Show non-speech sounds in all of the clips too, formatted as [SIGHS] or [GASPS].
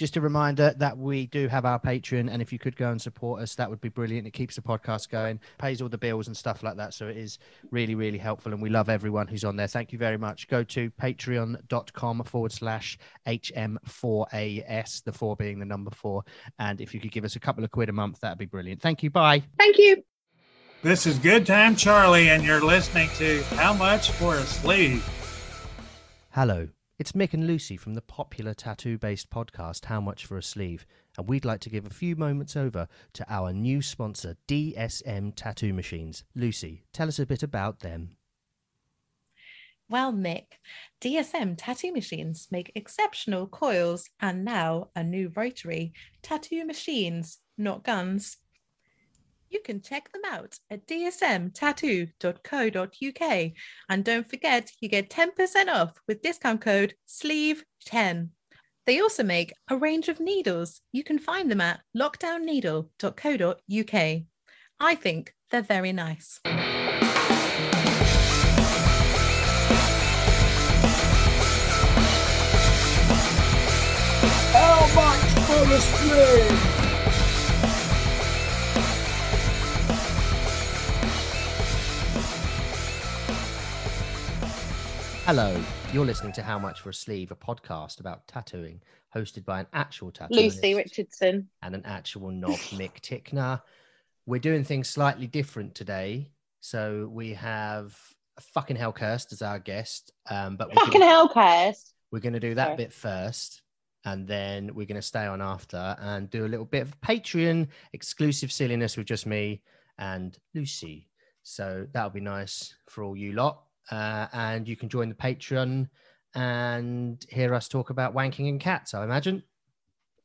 just a reminder that we do have our Patreon, and if you could go and support us, that would be brilliant. It keeps the podcast going, pays all the bills and stuff like that. So it is really, really helpful, and we love everyone who's on there. Thank you very much. Go to patreon.com forward slash HM4AS, the four being the number four. And if you could give us a couple of quid a month, that'd be brilliant. Thank you. Bye. Thank you. This is Good Time Charlie, and you're listening to How Much for a Sleeve? Hello, it's Mick and Lucy from the popular tattoo based podcast How Much for a Sleeve, and we'd like to give a few moments over to our new sponsor, DSM Tattoo Machines. Lucy, tell us a bit about them. Well, Mick, DSM tattoo machines make exceptional coils and now a new rotary tattoo machines, not guns. You can check them out at dsmtattoo.co.uk. And don't forget, you get 10% off with discount code SLEEVE10. They also make a range of needles. You can find them at lockdownneedle.co.uk. I think they're very nice. How much for a Hello, you're listening to How Much for a Sleeve, a podcast about tattooing, hosted by an actual tattoo Lucy Richardson. and an actual knob, [LAUGHS] Mick Tickner. We're doing things slightly different today. So we have fucking Hellcurst as our guest, um, but we're Fucking gonna, hell, we're going to do that Sorry. bit first, and then we're going to stay on after and do a little bit of Patreon exclusive silliness with just me and Lucy. So that'll be nice for all you lot. Uh, and you can join the Patreon and hear us talk about wanking and cats, I imagine.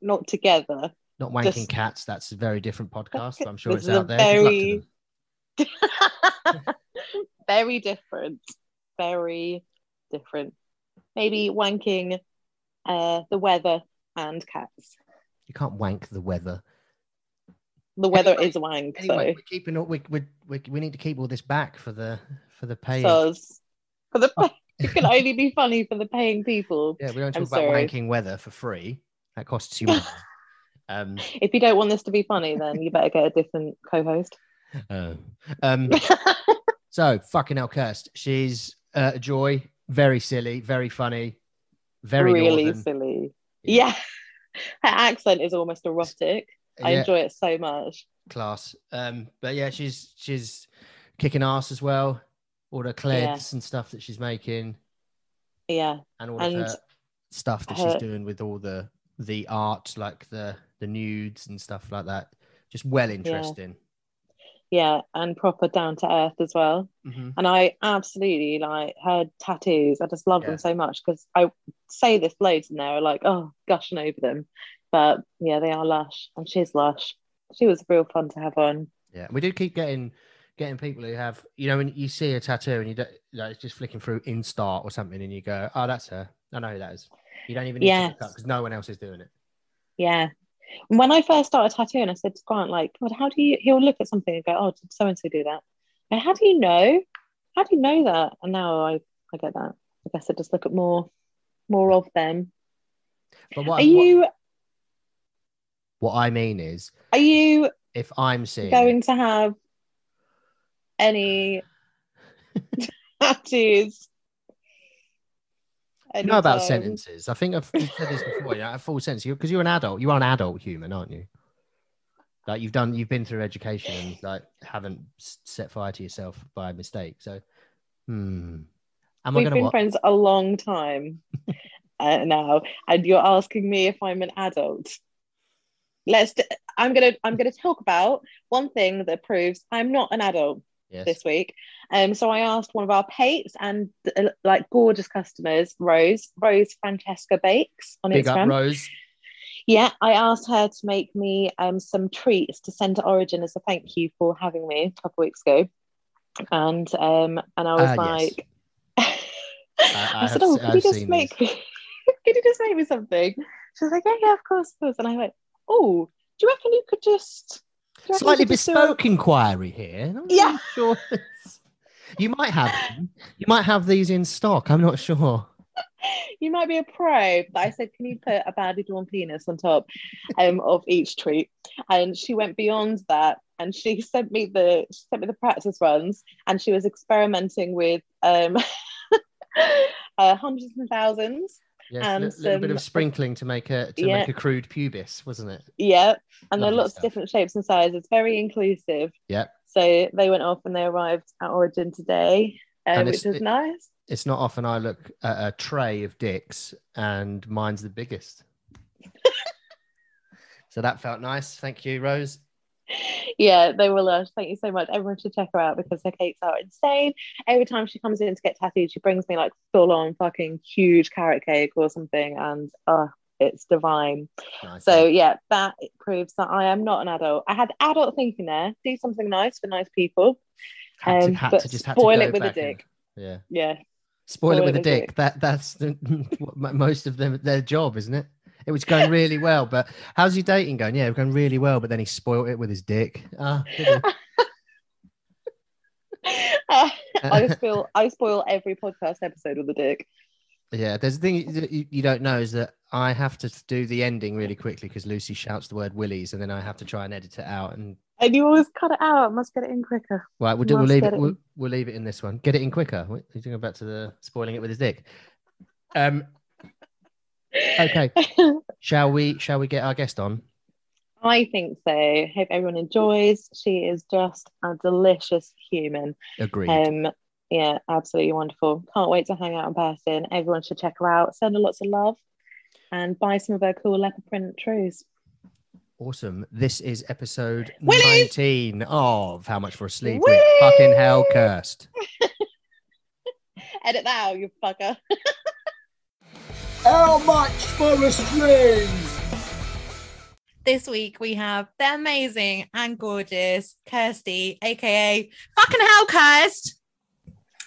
Not together. Not wanking Just- cats. That's a very different podcast. but I'm sure it's out there. Good luck to very- [LAUGHS] Very different. Very different. Maybe wanking uh, the weather and cats. You can't wank the weather. The weather Anyway- is wank, Anyway, we're keeping all, we, we, we, we need to keep all this back for the for the so pay. soz. For the Oh. it can only be funny for the paying people. [LAUGHS] Yeah, we don't talk I'm about sorry. wanking weather for free. That costs you money. [LAUGHS] um, If you don't want this to be funny, then you better get a different co-host. uh, um, [LAUGHS] so fucking hell, cursed. She's uh, a joy, very silly, very funny, very really northern. silly. Yeah. Her accent is almost erotic. I enjoy it so much. class. Um, but yeah, she's she's kicking ass as well. All the clothes and stuff that she's making, Yeah. and all And of her stuff that her- she's doing with all the the art, like the the nudes and stuff like that. Just well interesting. Yeah. And proper down to earth as well. Mhm. And I absolutely like her tattoos. I just love Yeah. them so much because I say this loads and they're like, oh, gushing over them. But yeah, they are lush. And she's lush. She was real fun to have on. Yeah, we do keep getting getting people who have you know when you see a tattoo and you don't like it's just flicking through Insta or something and you go, oh, that's her. I know who that is. You don't even need to look up because no one else is doing it. Yeah. When I first started tattooing, I said to Grant, like, God, how do you, he'll look at something and go, oh, did so and so do that? And how do you know? How do you know that? And now I, I get that. I guess I just look at more, more of them. But what, Are what, you, what I mean is, are you if I'm seeing going to have any tattoos? you know about sentences. I think I've said this before. You know, a full sentence because you're an adult. You are an adult human, aren't you? Like you've done, you've been through education and like haven't set fire to yourself by mistake. So, hmm, am We've been friends a long time [LAUGHS] uh, now, and you're asking me if I'm an adult. Let's. I'm gonna. I'm gonna talk about one thing that proves I'm not an adult Yes. this week. Um. So I asked one of our pates and uh, like gorgeous customers, Rose. Rose Francesca Bakes on Big up, Instagram. Rose. Yeah, I asked her to make me um some treats to send to Origin as a thank you for having me a couple weeks ago, and um and I was yes. like, I I, [LAUGHS] have said, oh, could I've you just make me? [LAUGHS] could you just make me something? She was like, yeah, yeah, of course, of course. And I went, oh, do you reckon you could just do you reckon you Slightly do a- bespoke inquiry here. I'm Yeah. not sure. You might have them. You might have these in stock. I'm not sure. you might be a pro, but I said, can you put a badly drawn penis on top um, of each treat? And she went beyond that, and she [LAUGHS] sent me the she sent me the practice runs, and she was experimenting with um, [LAUGHS] uh, hundreds and thousands. Yes, And a little bit of sprinkling to make a to Yeah. make a crude pubis, wasn't it? Yeah, and there are lots stuff. of different shapes and sizes. Very inclusive. Yeah. So they went off and they arrived at Origin today, uh, which was it- nice. It's not often I look at a tray of dicks and mine's the biggest. [LAUGHS] so that felt nice. Thank you, Rose. Yeah, they were lush. Thank you so much. Everyone should check her out because her cakes are insane. Every time she comes in to get tattooed, she brings me like full on fucking huge carrot cake or something, and uh it's divine. Nice. So yeah, that proves that I am not an adult. I had adult thinking there. Do something nice for nice people. had to, um, had but to just spoil it with a back and- dick. yeah. Yeah. Spoil, it with a a dick. dick. That that's [LAUGHS] the, most of them their job, isn't it? It was going really well, but how's your dating going? Yeah, going really well, but then he spoiled it with his dick. Ah, did [LAUGHS] I spoil I spoil every podcast episode with a dick. yeah, there's a thing that you, you don't know is that I have to do the ending really quickly because Lucy shouts the word willies, and then I have to try and edit it out. And And you always cut it out. I must get it in quicker. right, we'll, do, we'll leave it. it We'll, in. we'll leave it in this one. Get it in quicker. You're going back to the spoiling it with his dick. Um. Okay. [LAUGHS] Shall we? Shall we get our guest on? I think so. Hope everyone enjoys. She is just a delicious human. Agreed. Um, yeah, absolutely wonderful. Can't wait to hang out in person. Everyone should check her out. Send her lots of love, and buy some of her cool leopard print trues. Awesome. This is episode Willies! 19 of How Much for a Sleeve with fucking hell cursed. [LAUGHS] Edit that out, you fucker. [LAUGHS] How much for a slave? This week we have the amazing and gorgeous Kirsty, aka fucking hell cursed.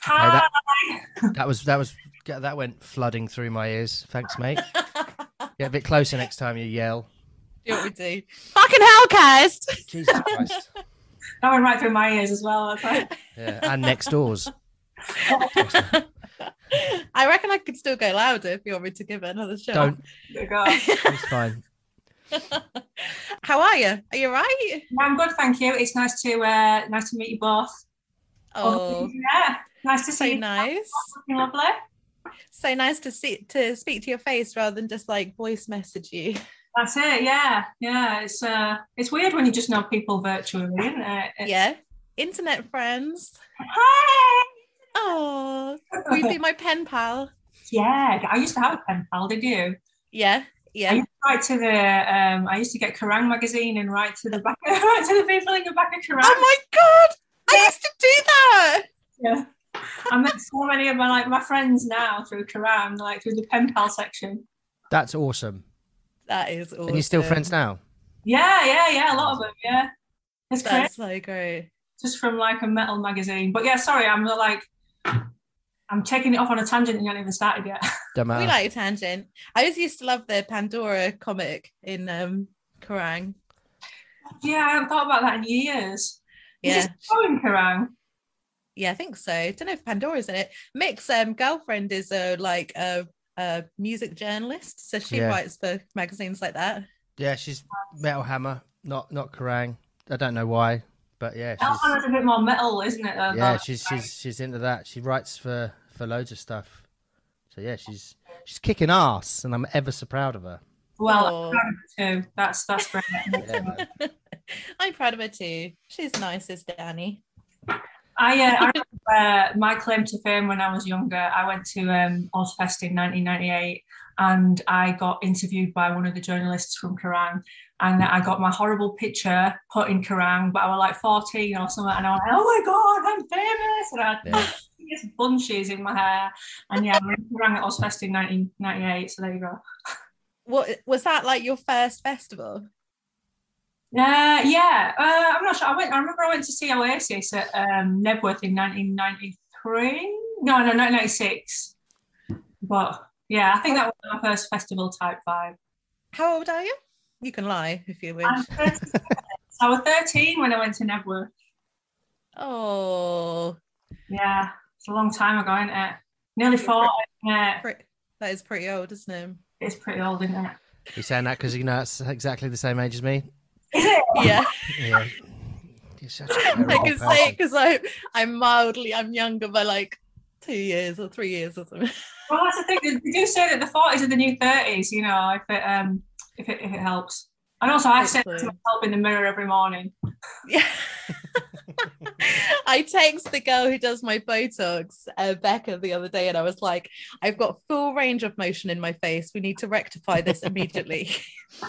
Hey, that, that was that was that went flooding through my ears. Thanks, mate. [LAUGHS] Get a bit closer next time you yell. Do what we do. Fucking hell cursed. Jesus Christ. That went right through my ears as well. I Yeah, and next doors. [LAUGHS] I reckon I could still go louder if you want me to give it another shot. Don't. It's fine. [LAUGHS] How are you? Are you right? Yeah, I'm good, thank you. It's nice to uh, nice to meet you both. Oh, yeah, nice to see so you. nice. Looking lovely. So nice to see to speak to your face rather than just like voice message you. That's it. Yeah, yeah. It's uh, it's weird when you just know people virtually, isn't it? It's- Yeah. Internet friends. Hi. Oh, will you be my pen pal? Yeah, I used to have a pen pal. Did you? Yeah. yeah. I Yeah. used to write to the. Um, I used to get Kerrang magazine and write to the back, [LAUGHS] write to the people in the back of Kerrang. Oh my god. I used to do that. Yeah. I met so many of my like my friends now through Kerrang, like through the pen pal section. That's awesome. That is awesome. And you're still friends now? Yeah, yeah, yeah. A lot of them. Yeah, it's great. That's so great. Just from like a metal magazine. But yeah, sorry, I'm not like I'm taking it off on a tangent and you haven't even started yet. [LAUGHS] Don't we like a tangent. I just used to love the Pandora comic in um Kerrang. yeah, I haven't thought about that in years. Is Yeah. it still in Kerrang? Yeah, I think so. I Don't know if Pandora's in it. Mick's um, girlfriend is a like a, a music journalist, so she Yeah. writes for magazines like that. yeah, she's Metal Hammer, not not Kerrang. I don't know why, but yeah, That she's, one is a bit more metal, isn't it? than yeah, that? she's she's she's into that. She writes for for loads of stuff. So yeah, she's she's kicking ass, and I'm ever so proud of her. well, Aw. I'm proud of her too. That's that's great. [LAUGHS] Yeah. [LAUGHS] I'm proud of her too. She's nice as Danny. I, uh, I remember uh, my claim to fame when I was younger. I went to um, Ozzfest in 1998 and I got interviewed by one of the journalists from Kerrang. And I got my horrible picture put in Kerrang, but I was like 14 or something. And I was like, oh my God, I'm famous. And I had Yeah. these bunches in my hair. And yeah, I went to Kerrang at Ozzfest in 1998. So there you go. What was that like your first festival? Uh, yeah, uh, I'm not sure. I went. I remember I went to see Oasis at um, Knebworth in 1993. No, no, 1996. But yeah, I think that was my first festival type vibe. How old are you? You can lie if you wish. I'm [LAUGHS] 13. I was 13 when I went to Knebworth. Oh, Yeah, it's a long time ago, isn't it? Nearly 40. Yeah. That is pretty old, isn't it? It's pretty old, isn't it? You're saying that because you know it's exactly the same age as me? Is it? Yeah, Yeah. You're such a [LAUGHS] I terrible can say it because I I'm mildly I'm younger by like two years or three years or something. Well, that's the thing. They they do say that the forties are the new thirties. You know, if it um if it if it helps. And also, I to myself in the mirror every morning. Yeah. [LAUGHS] I text the girl who does my Botox, uh, Becca, the other day, and I was like, I've got full range of motion in my face. We need to rectify this immediately. [LAUGHS]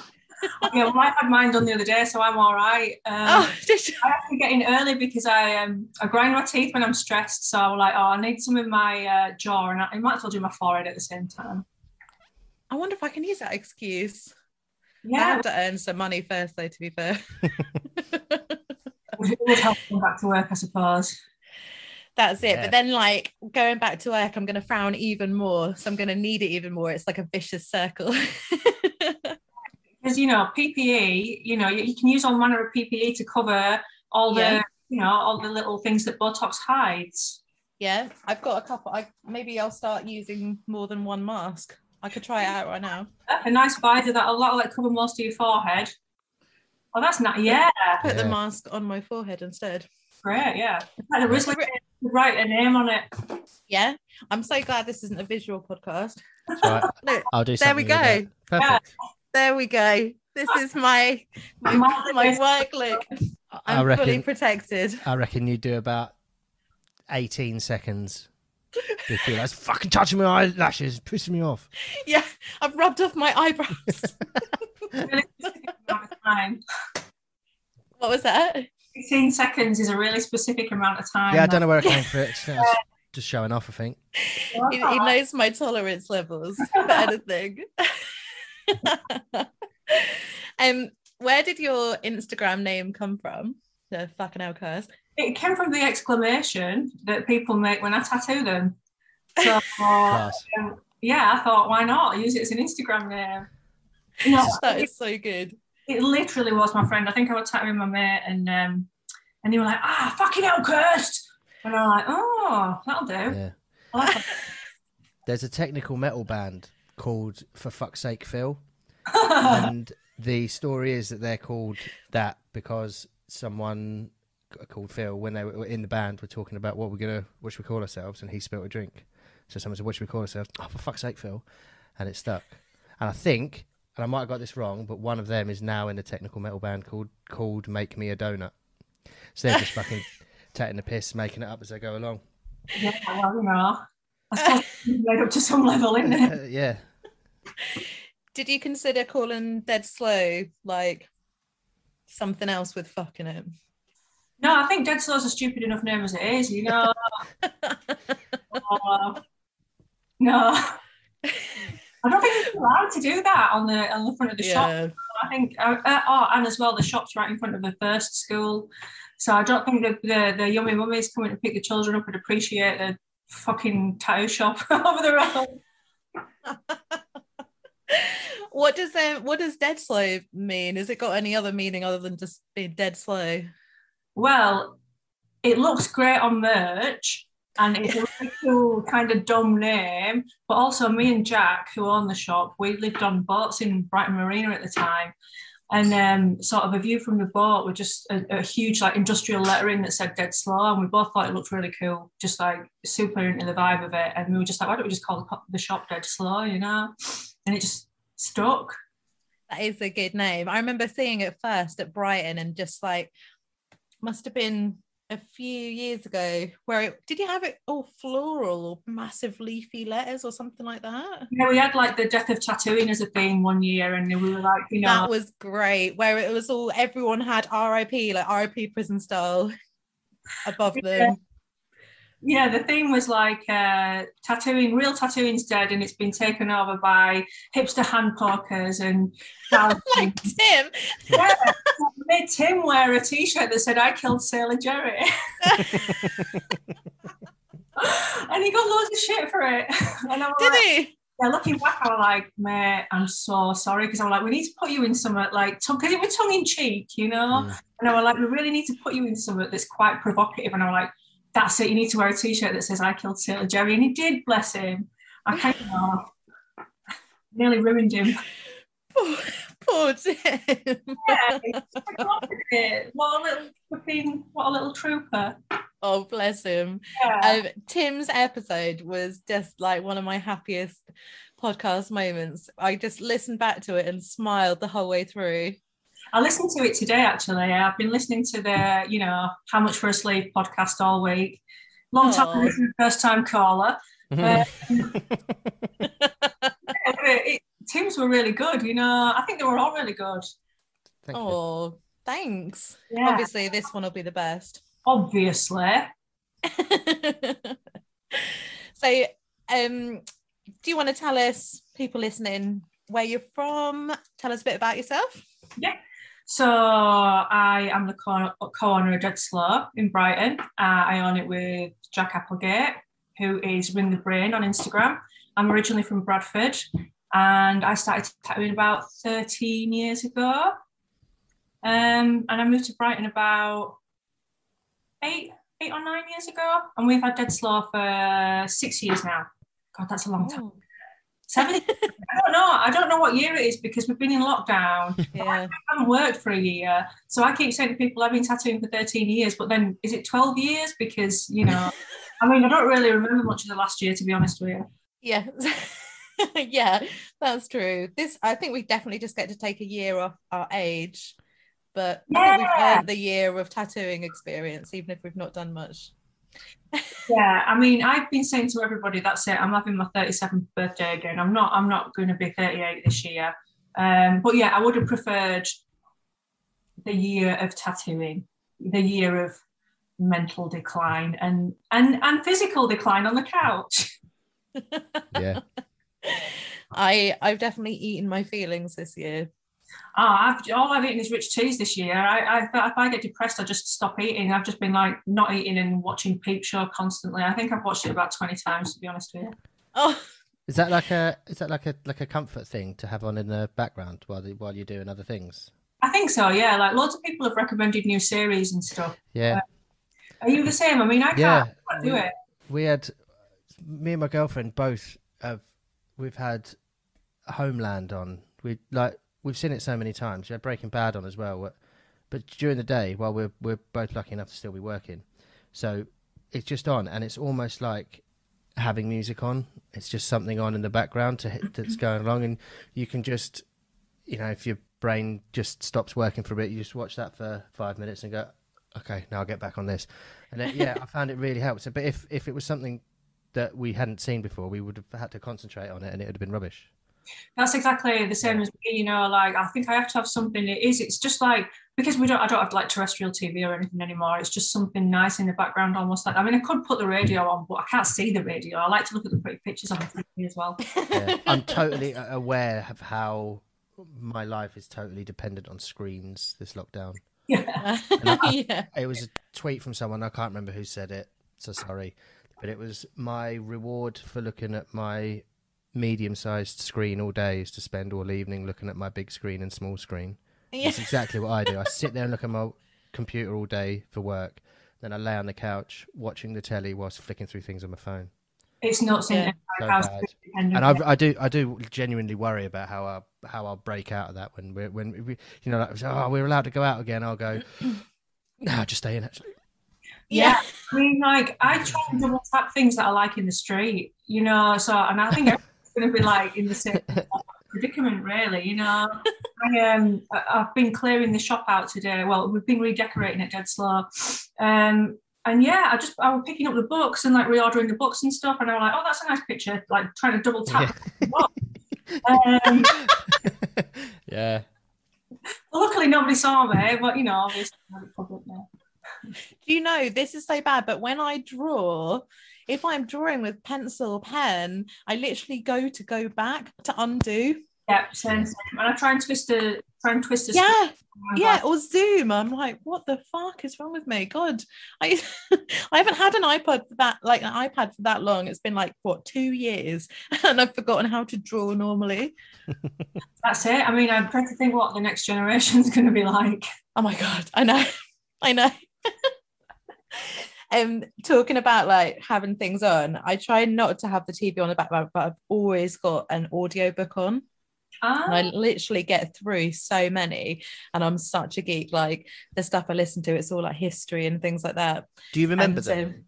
yeah, well, I had mine done the other day, so I'm all right. Um, oh, [LAUGHS] did you- I have to get in early because I um I grind my teeth when I'm stressed. So I was like, oh, I need some in my uh, jaw, and I, I might as well do my forehead at the same time. I wonder if I can use that excuse. I Yeah, have to earn some money first, though, to be fair. it would help come back to work, I suppose. That's it. Yeah. But then, like, going back to work, I'm going to frown even more. So I'm going to need it even more. It's like a vicious circle. [LAUGHS] Because you know, PPE, you know, you, you can use all manner of PPE to cover all the, Yeah. you know, all the little things that Botox hides. yeah, I've got a couple. I maybe I'll start using more than one mask. I could try it out right now. A nice visor that'll that'll, like cover most of your forehead. Oh, that's not. Yeah, Put the Yeah. mask on my forehead instead. great. Yeah, In fact, the wristlet write a name on it. Yeah, I'm so glad this isn't a visual podcast. Right. [LAUGHS] Look, I'll do there we go. that. Perfect. There we go. This is my my, [LAUGHS] my work look. I I'm fully protected. I reckon you do about 18 seconds before that's fucking touching my eyelashes, pissing me off. [LAUGHS] Yeah, I've rubbed off my eyebrows. [LAUGHS] Really specific amount of time. what was that? 16 seconds is a really specific amount of time. Yeah, I don't know where I came from. It's it's just showing off, I think. He, he knows my tolerance levels for [LAUGHS] anything. um, where did your Instagram name come from? The fucking hell curse. It came from the exclamation that people make when I tattoo them. So Class. um, yeah, I thought, why not use it as an Instagram name? You know, That it, is so good. it literally was my friend. I think I was tattooing my mate, and um, and they were like, ah, fucking hell, cursed. And I'm like, oh, that'll do. Yeah. Like. [LAUGHS] There's a technical metal band called For Fuck's Sake Phil. [LAUGHS] and the story is that they're called that because someone called Phil, when they were in the band, were talking about what we're gonna, what should we call ourselves, and he spilled a drink. So someone said, "What should we call ourselves?" Oh, for fuck's sake, Phil! And it stuck. And I think, and I might have got this wrong, but one of them is now in a technical metal band called called Make Me a Donut. So they're just fucking [LAUGHS] taking the piss, making it up as they go along. yeah, well, you know, I suppose made up to some level, isn't it? Uh, [LAUGHS] yeah, Did you consider calling Dead Slow like something else with fucking it? No, I think Dead Slow's a stupid enough name as it is, you know. [LAUGHS] Oh, no. I don't think you're allowed to do that on the on the front of the shop. I think, uh, uh, oh, and as well, the shop's right in front of the first school, so I don't think the the, the yummy mummies coming to pick the children up would appreciate the fucking tattoo shop [LAUGHS] over the road. [LAUGHS] What does um, what does dead slow mean? Has it got any other meaning other than just being dead slow? Well, it looks great on merch. And it's a really cool kind of dumb name, but also me and Jack, who own the shop, we lived on boats in Brighton Marina at the time, and um, sort of a view from the boat with just a, a huge like industrial lettering that said "Dead Slow," and we both thought it looked really cool, just like super into the vibe of it, and we were just like, why don't we just call the, the shop Dead Slow, you know? And it just stuck. That is a good name. I remember seeing it first at Brighton and just like must have been a few years ago where it did you have it all floral or massive leafy letters or something like that? Yeah, we had like the death of tattooing as a theme one year, and we were like, you know, That was great. Where it was all everyone had RIP, like RIP prison style above them. Yeah, the theme was like uh, tattooing, real tattooing's dead and it's been taken over by hipster hand pokers and [LAUGHS] like Tim. yeah, made Tim wear a t-shirt that said I killed Sailor Jerry. [LAUGHS] and he got loads of shit for it. [LAUGHS] And I was Did like, he? yeah, looking back, I was like, mate, I'm so sorry. Because I'm like, we need to put you in something like, because it was tongue in cheek, you know? Mm. And I was like, we really need to put you in something that's quite provocative. And I was like, that's it. You need to wear a t-shirt that says I killed Sailor Jerry. And he did, bless him. I kind of know. nearly ruined him. Poor, poor Tim. [LAUGHS] Yeah, what a little what a little trooper. Oh, bless him. Yeah. Um, Tim's episode was just like one of my happiest podcast moments. I just listened back to it and smiled the whole way through. I listened to it today actually. I've been listening to the, you know, How Much for a Sleeve podcast all week. Long time Aw. listener, first time caller. Uh, [LAUGHS] yeah, it, teams were really good, you know. I think they were all really good. Thank you. Oh, thanks. Yeah. Obviously, this one will be the best. Obviously. [LAUGHS] so, um, do you want to tell us, people listening, where you're from? Tell us a bit about yourself. So I am the co-owner of Dead Slow in Brighton. Uh, I own it with Jack Applegate, who is Ring the Brain on Instagram. I'm originally from Bradford and I started tattooing about 13 years ago. Um, and I moved to Brighton about eight, eight or nine years ago. And we've had Dead Slow for six years now. God, that's a long time. Ooh. 70, [LAUGHS] I don't know. I don't know what year it is because we've been in lockdown. [LAUGHS] Yeah. I haven't worked for a year. So I keep saying to people, I've been tattooing for 13 years, but then is it 12 years? Because, you know, [LAUGHS] I mean, I don't really remember much of the last year, to be honest with you. Yeah. yeah, that's true. This, I think we definitely just get to take a year off our age, but yeah. we've earned the year of tattooing experience, even if we've not done much. Yeah, I mean, I've been saying to everybody, that's it. I'm having my 37th birthday again. I'm not. I'm not going to be 38 this year. Um, but yeah, I would have preferred the year of tattooing, the year of mental decline and and and physical decline on the couch. [LAUGHS] [LAUGHS] Yeah. I I've definitely eaten my feelings this year. Oh, I've, all I've eaten is rich teas this year. I, I, if I get depressed, I just stop eating. I've just been like not eating and watching Peep Show constantly. I think I've watched it about 20 times, to be honest with you. Oh, Is that like a is that like a like a comfort thing to have on in the background while the, while you're doing other things? I think so, yeah. Like loads of people have recommended new series and stuff. Yeah. Uh, are you the same? I mean, I can't, Yeah. I can't do we- it. we had me and my girlfriend both have we've had Homeland on. We like we've seen it so many times. We had Breaking Bad on as well. But- during the day, while we're we're both lucky enough to still be working, so it's just on, and it's almost like having music on. It's just something on in the background to hit, that's going along, and you can just, you know, if your brain just stops working for a bit, you just watch that for five minutes and go, okay, now I'll get back on this. And then, yeah, I found it really helps. But if if it was something that we hadn't seen before, we would have had to concentrate on it, and it would have been rubbish. That's exactly the same as me, you know, like I think I have to have something it is, it's just like because we don't I don't have like terrestrial TV or anything anymore. It's just something nice in the background, almost like I mean I could put the radio on, but I can't see the radio. I like to look at the pretty pictures on the TV as well. Yeah. [LAUGHS] I'm totally aware of how my life is totally dependent on screens this lockdown. Yeah. [LAUGHS] yeah. It was a tweet from someone I can't remember who said it, so sorry, but it was my reward for looking at my medium-sized screen all day is to spend all evening looking at my big screen and small screen. Yeah. That's exactly what I do. I [LAUGHS] sit there and look at my computer all day for work, then I lay on the couch watching the telly whilst flicking through things on my phone. It's nuts Yeah. So how bad. and I, I do I do genuinely worry about how I how I'll break out of that when we're when we, you know like oh we're allowed to go out again I'll go [CLEARS THROAT] no just stay in actually Yeah. I mean, like, I try and double tap things that I like in the street, you know. So, and I think everyone's [LAUGHS] going to be like in the same [LAUGHS] predicament, really. You know, I um, I- I've been clearing the shop out today. Well, we've been redecorating it dead slow, um, and yeah, I just I was picking up the books and like reordering the books and stuff, and I was like, oh, that's a nice picture. Like trying to double tap. the book. Um, yeah luckily, nobody saw me, but you know, obviously, I'm public now. Do you know this is so bad? But when I draw, if I'm drawing with pencil or pen, I literally go to go back to undo. Yeah, same, same. And I try and twist a try and twist a. Yeah, square. Oh yeah, or Zoom. I'm like, what the fuck is wrong with me? God, I [LAUGHS] I haven't had an iPod for that like an iPad for that long. It's been like what two years, [LAUGHS] and I've forgotten how to draw normally. [LAUGHS] That's it. I mean, I'm trying to think what the next generation's going to be like. Oh my god, I know, I know. Um, talking about like having things on, I try not to have the TV on the background, but I've always got an audiobook on. And I Ah, literally get through so many, and I'm such a geek. Like the stuff I listen to, it's all like history and things like that. Do you remember And so- them?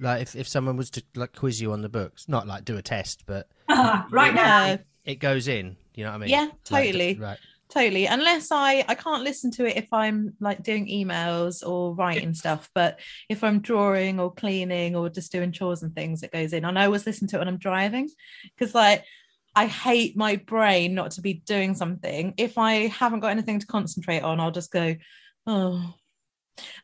Like if, if someone was to like quiz you on the books, not like do a test, but [LAUGHS] right now. It goes in. You know what I mean? Yeah, Like, totally. right. Totally. Unless I I can't listen to it if I'm like doing emails or writing stuff, but if I'm drawing or cleaning or just doing chores and things, it goes in. And I always listen to it when I'm driving because like. I hate my brain not to be doing something. If I haven't got anything to concentrate on, I'll just go, oh.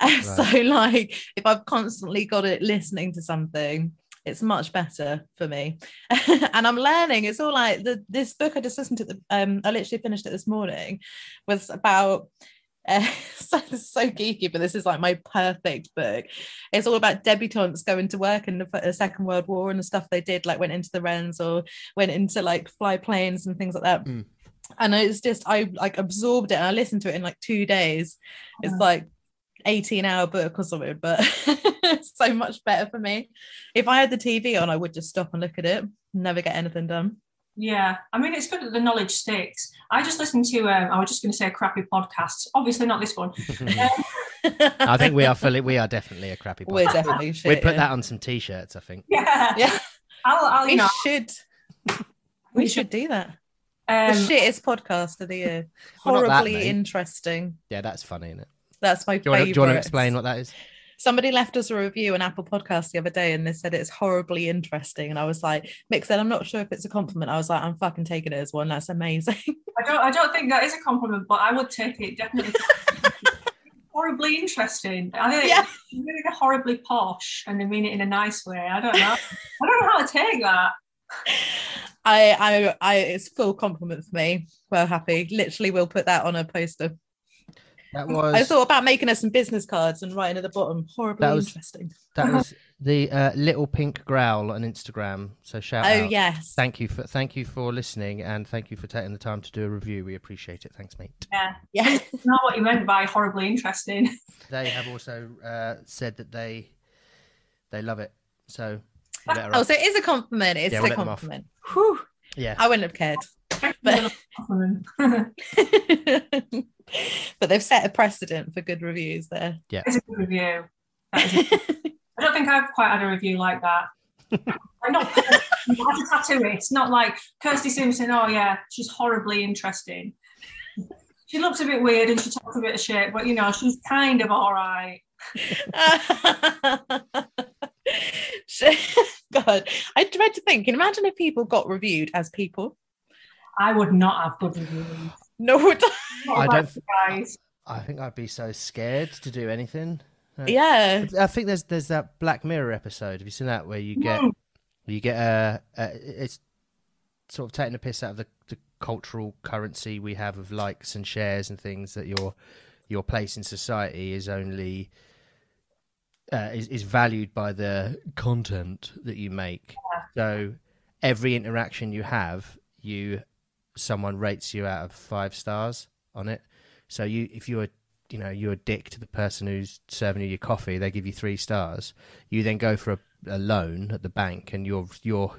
[LAUGHS] So, like, if I've constantly got it listening to something, it's much better for me. [LAUGHS] and I'm learning. It's all like the this book I just listened to. The, um, I literally finished it this morning. Was about. [LAUGHS] Uh, so, so geeky, but this is like my perfect book. It's all about debutantes going to work in the, the Second World War and the stuff they did, like went into the Wrens or went into like fly planes and things like that. Mm. And it's just I like absorbed it and I listened to it in like two days. It's like 18 hour book or something, but [LAUGHS] so much better for me. If I had the TV on, I would just stop and look at it, never get anything done. Yeah, I mean, it's good that the knowledge sticks. I just listened to, um, I was just going to say a crappy podcast. Obviously, not this one. [LAUGHS] I think we are fully, we are definitely a crappy. we're podcast. definitely shit. We'd put yeah. that on some t-shirts. I think. Yeah. Yeah, [LAUGHS] I'll, I'll we know, should. We should do that. the um, shittest podcast of the year. Well, that, Horribly interesting. Yeah, that's funny, isn't it? That's my Do you, want to, favorite. do you want to explain what that is? Somebody left us a review on Apple Podcasts the other day and they said it's horribly interesting. And I was like, Mick said, I'm not sure if it's a compliment. I was like, I'm fucking taking it as one. That's amazing. [LAUGHS] I don't, I don't think that is a compliment, but I would take it definitely. [LAUGHS] horribly interesting. I think Yeah. yeah. really horribly posh, and they mean it in a nice way. I don't know. I don't know how to take that. I, I, I, it's full compliment for me. Well, happy. Literally, we'll put that on a poster. That was [LAUGHS] I thought about making us some business cards and writing at the bottom. Horribly That was- interesting. that was [LAUGHS] the uh, little pink growl on Instagram. So shout Oh out. Oh yes. Thank you for thank you for listening and thank you for taking the time to do a review. We appreciate it. Thanks, mate. Yeah, yeah. [LAUGHS] not what you meant by horribly interesting. They have also uh, said that they they love it. So you let her Oh, off. so it is a compliment. It's Yeah, we'll a let them off. compliment. Whew. Yeah, I wouldn't have cared. But- [LAUGHS] [LAUGHS] but they've set a precedent for good reviews there. Yeah. It's a good review. That is a- [LAUGHS] I don't think I've quite had a review like that. I'm not as a tattooist, not like Kirsty Simpson. Oh yeah, she's horribly interesting. She looks a bit weird and she talks a bit of shit, but you know she's kind of all right. [LAUGHS] God, I dread to think. Can imagine if people got reviewed as people? I would not have good reviews. No, [LAUGHS] Not I don't- guys. I think I'd be so scared to do anything. yeah, I think there's there's that Black Mirror episode. Have you seen that where you get Mm. you get a, a it's sort of taking the piss out of the, the cultural currency we have of likes and shares and things that your your place in society is only uh, is is valued by the content that you make. So every interaction you have, you someone rates you out of five stars on it. So you if you're you know you're a dick to the person who's serving you your coffee, they give you three stars. You then go for a, a loan at the bank, and your your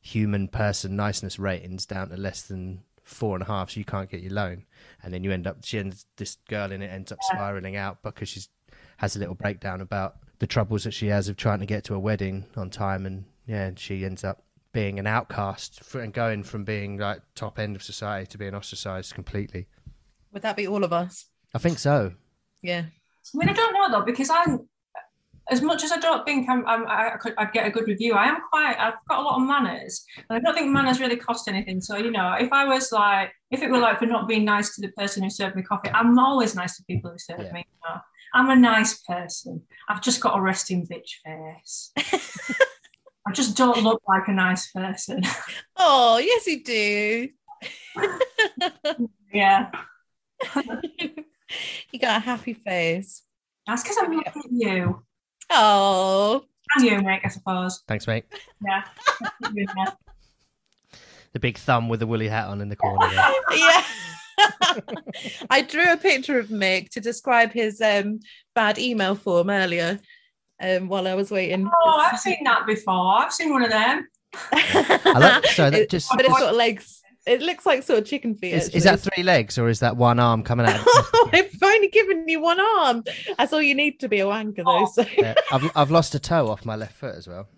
human person niceness ratings down to less than four and a half, so you can't get your loan. And then you end up she ends this girl in it ends up spiraling out because she's has a little breakdown about the troubles that she has of trying to get to a wedding on time, and yeah, she ends up being an outcast for, and going from being like top end of society to being ostracized completely. would that be all of us? I think so. Yeah. I mean, I don't know though because I'm as much as I don't think I'm, I'm I could I'd get a good review. I am quite I've got a lot of manners, and I don't think manners really cost anything. So you know, if I was like if it were like for not being nice to the person who served me coffee, I'm always nice to people who serve Yeah. me. You know? I'm a nice person. I've just got a resting bitch face. [LAUGHS] I just don't look like a nice person. [LAUGHS] Oh, yes, you do. [LAUGHS] yeah, you got a happy face. that's because I'm looking at you Oh, and you, Mick. I suppose. Thanks, mate. Yeah. Yeah. The big thumb with the woolly hat on in the corner. Yeah. [LAUGHS] I drew a picture of Mick to describe his um, bad email form earlier. um, while I was waiting. Oh, I've seen that before. I've seen one of them. I like, so that [LAUGHS] just but it's got legs. It looks like sort of chicken feet. is, is that three legs or is that one arm coming out? [LAUGHS] I've only given you one arm. That's all you need to be a wanker, though. So Yeah, I've I've lost a toe off my left foot as well.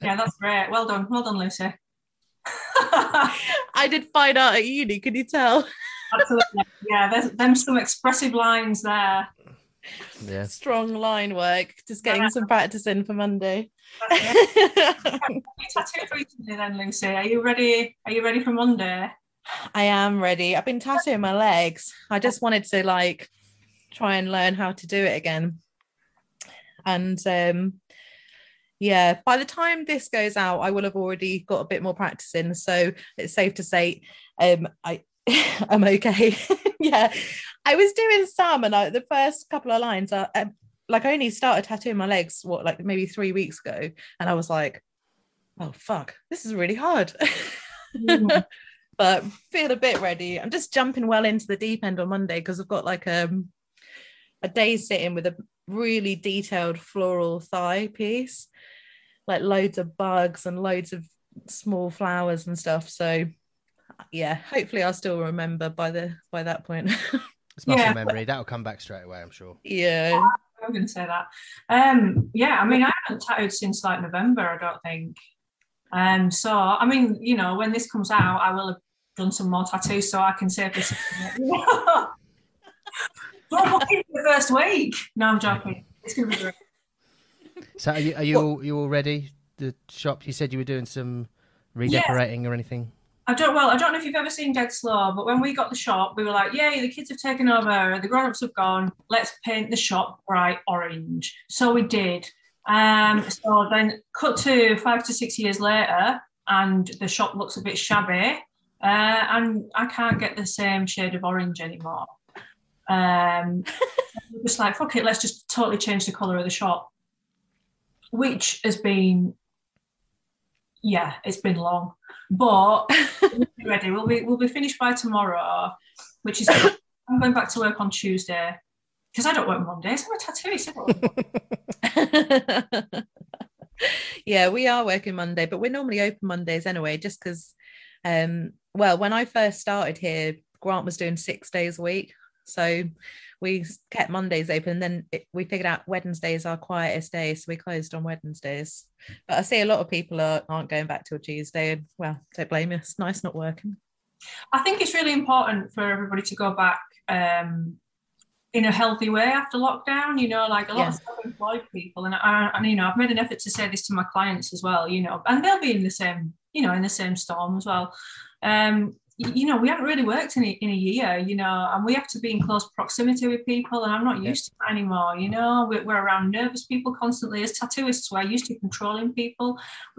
yeah, that's great. Well done. Well done, Lucy. [LAUGHS] I did find out at uni. Can you tell? Absolutely. Yeah, there's them some expressive lines there. Yeah. Strong line work. Just getting Yeah. some practice in for Monday. [LAUGHS] You tattooed recently then, Lucy. Are you ready? Are you ready for Monday? I am ready. I've been tattooing my legs. I just wanted to like try and learn how to do it again. And um yeah, by the time this goes out, I will have already got a bit more practice in. So it's safe to say um I [LAUGHS] I'm okay. [LAUGHS] yeah. I was doing some and I, the first couple of lines I, I like I only started tattooing my legs what like maybe 3 weeks ago and I was like oh fuck, this is really hard. Mm. [LAUGHS] but feel a bit ready. I'm just jumping well into the deep end on Monday because I've got like um, a day sitting with a really detailed floral thigh piece, like loads of bugs and loads of small flowers and stuff. So yeah, hopefully I'll still remember by the by that point. [LAUGHS] It's muscle Yeah. memory. That'll come back straight away, I'm sure. yeah. I'm going to say that. Um, yeah, I mean, I haven't tattooed since like November, I don't think. Um, so I mean, you know, when this comes out, I will have done some more tattoos, so I can safely [LAUGHS] [LAUGHS] say, don't book in for the first week. No, I'm joking. [LAUGHS] It's going to be great. So are you are you all you all ready? The shop you said you were doing some redecorating or anything? I don't well, I don't know if you've ever seen Dead Slow, but when we got the shop, we were like, Yay, the kids have taken over, the grown-ups have gone, let's paint the shop bright orange. So we did. Um, so then cut to five to six years later, and the shop looks a bit shabby. Uh, and I can't get the same shade of orange anymore. Um, just like, fuck it, let's just totally change the colour of the shop. Which has been yeah, it's been long. But [LAUGHS] we'll be ready. We'll be we'll be finished by tomorrow, which is. I'm going back to work on Tuesday because I don't work Mondays. I'm a tattooist. I don't work yeah, we are working Monday, but we're normally open Mondays anyway, just because um well, when I first started here, Grant was doing six days a week. So we kept Mondays open. Then it, we figured out Wednesdays our quietest day. So we closed on Wednesdays. But I see a lot of people are, aren't going back till Tuesday. And well, don't blame you. It's nice not working. I think it's really important for everybody to go back um, in a healthy way after lockdown. You know, like a lot Yeah. of self-employed people, and I, and you know, I've made an effort to say this to my clients as well. You know, and they'll be in the same, you know, in the same storm as well. Um, you know, we haven't really worked in a, in a year, you know, and we have to be in close proximity with people, and I'm not Yeah. used to that anymore. You know, we're, we're around nervous people constantly. As tattooists, we're used to controlling people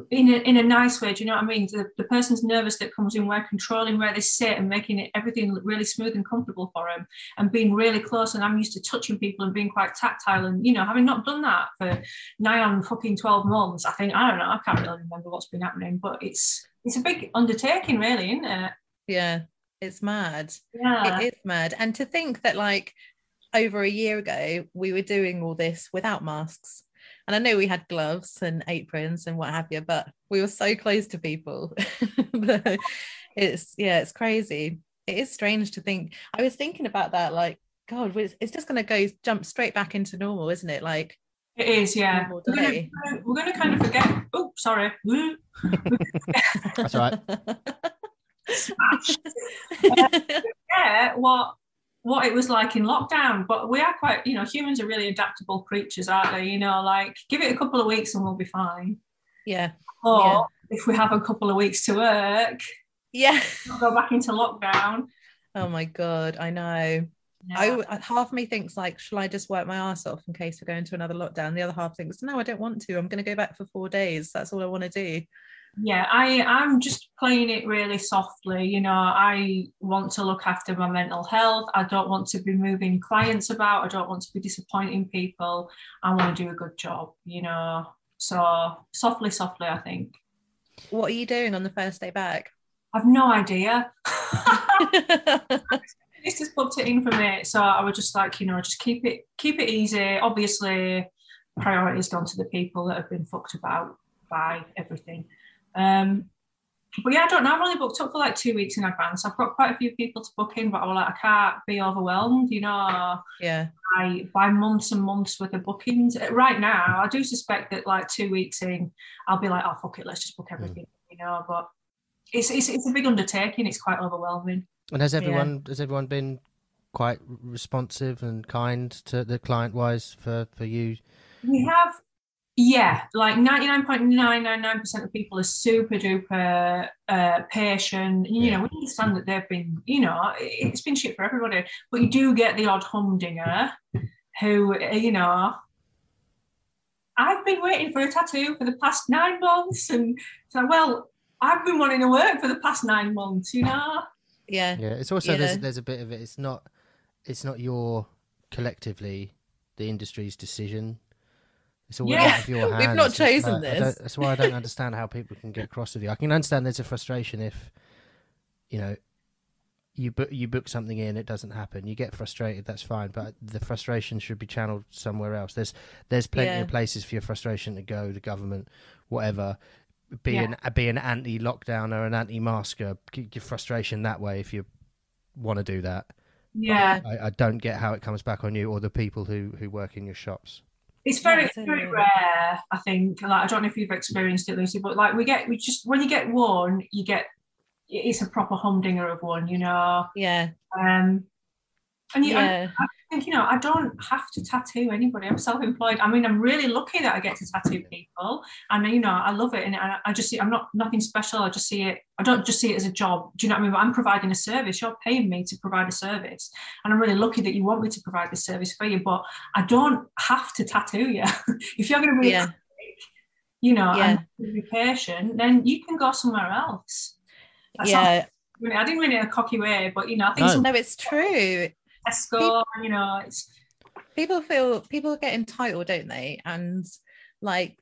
in a, in a nice way. Do you know what I mean? The, the person's nervous that comes in, we're controlling where they sit and making it everything look really smooth and comfortable for them and being really close. And I'm used to touching people and being quite tactile. And, you know, having not done that for nigh on fucking 12 months, I think, I don't know, I can't really remember what's been happening, but it's, it's a big undertaking, really, isn't it? Yeah, it's mad. Yeah. It is mad. And to think that, like, over a year ago, we were doing all this without masks. And I know we had gloves and aprons and what have you, but we were so close to people. [LAUGHS] But it's, yeah, it's crazy. It is strange to think. I was thinking about that, like, God, it's it's just going to go jump straight back into normal, isn't it? Like, It is, yeah. We're gonna, day. we're gonna kind of forget. Oh, sorry. [LAUGHS] [LAUGHS] That's all right. Forget what what it was like in lockdown. But we are quite, you know, humans are really adaptable creatures, aren't they? You know, like give it a couple of weeks and we'll be fine. yeah. Or Yeah. if we have a couple of weeks to work, Yeah. we'll go back into lockdown. Oh my God, I know. I, Yeah. I- half of me thinks like, shall I just work my ass off in case we go into another lockdown? The other half thinks, no, I don't want to. I'm going to go back for four days. That's all I want to do. Yeah i i'm just playing it really softly you know i want to look after my mental health i don't want to be moving clients about i don't want to be disappointing people i want to do a good job you know so softly softly i think What are you doing on the first day back? i've no idea [LAUGHS] [LAUGHS] this just booked it in for me. So I would just like, you know, just keep it keep it easy. Obviously, priority's gone to the people that have been fucked about by everything. Um, but yeah, I don't know. I've only booked up for like two weeks in advance. I've got quite a few people to book in, but I'm like, I can't be overwhelmed, you know, Yeah. by, by months and months worth of bookings. Uh, Right now, I do suspect that like two weeks in, I'll be like, oh fuck it, let's just book everything, you know. But it's, it's it's a big undertaking. It's quite overwhelming. And has everyone has everyone been quite responsive and kind to the client wise for for you? We have, yeah, like 99.999% of people are super duper uh, patient. You Yeah. know, we understand that they've been, you know, it- it's been shit for everybody, but you do get the odd humdinger who, uh, you know, I've been waiting for a tattoo for the past nine months. And so, well, I've been wanting to work for the past nine months, you know? Yeah. Yeah, it's also there's there's a bit of it. It's not it's not your collectively the industry's decision. It's all Yeah. out of your We've not chosen like- this. That's why I don't understand how people can get cross with you. I can understand there's a frustration if you know you book you book something in, it doesn't happen. You get frustrated. That's fine, but the frustration should be channeled somewhere else. There's there's plenty Yeah. of places for your frustration to go. The government, whatever. Be an be an anti-lockdown or an anti-masker. Uh, keep your frustration that way if you want to do that. Yeah. I, I don't get how it comes back on you or the people who who work in your shops. It's very, Yeah, very rare, I think. Like I don't know if you've experienced it, Lucy, but like we get, we just when you get one, you get it's a proper humdinger of one, you know. Yeah. Um, and you, Yeah. I think you know, I don't have to tattoo anybody. I'm self-employed. I mean, I'm really lucky that I get to tattoo people, and you know, I love it. And I, I just see, I'm not nothing special. I just see it. I don't just see it as a job. Do you know what I mean? But I'm providing a service. You're paying me to provide a service, and I'm really lucky that you want me to provide this service for you. But I don't have to tattoo you. [LAUGHS] if you're going to be, Yeah. you know, Yeah. and be patient, then you can go somewhere else. That's Yeah. I didn't mean it in a cocky way, but you know, I think No. some No, it's true. Tesco, you know, it's people feel people get entitled don't they and like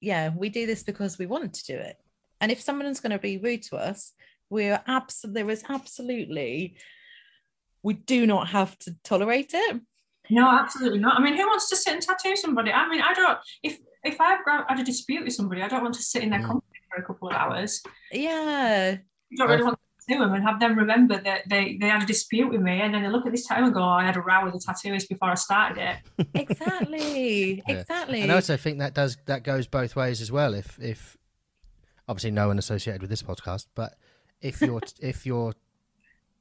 yeah we do this because we want to do it and if someone's going to be rude to us we're absolutely there is absolutely we do not have to tolerate it no, absolutely not. I mean, who wants to sit and tattoo somebody? I mean, I don't. If if I've had a dispute with somebody, I don't want to sit in their Mm. company for a couple of hours. yeah You don't really want to tattoo them and have them remember that they they had a dispute with me, and then they look at this time and go, oh, "I had a row with the tattooist before I started it." [LAUGHS] exactly Yeah. exactly And I also think that does that goes both ways as well. If if obviously no one associated with this podcast, but if your [LAUGHS] if your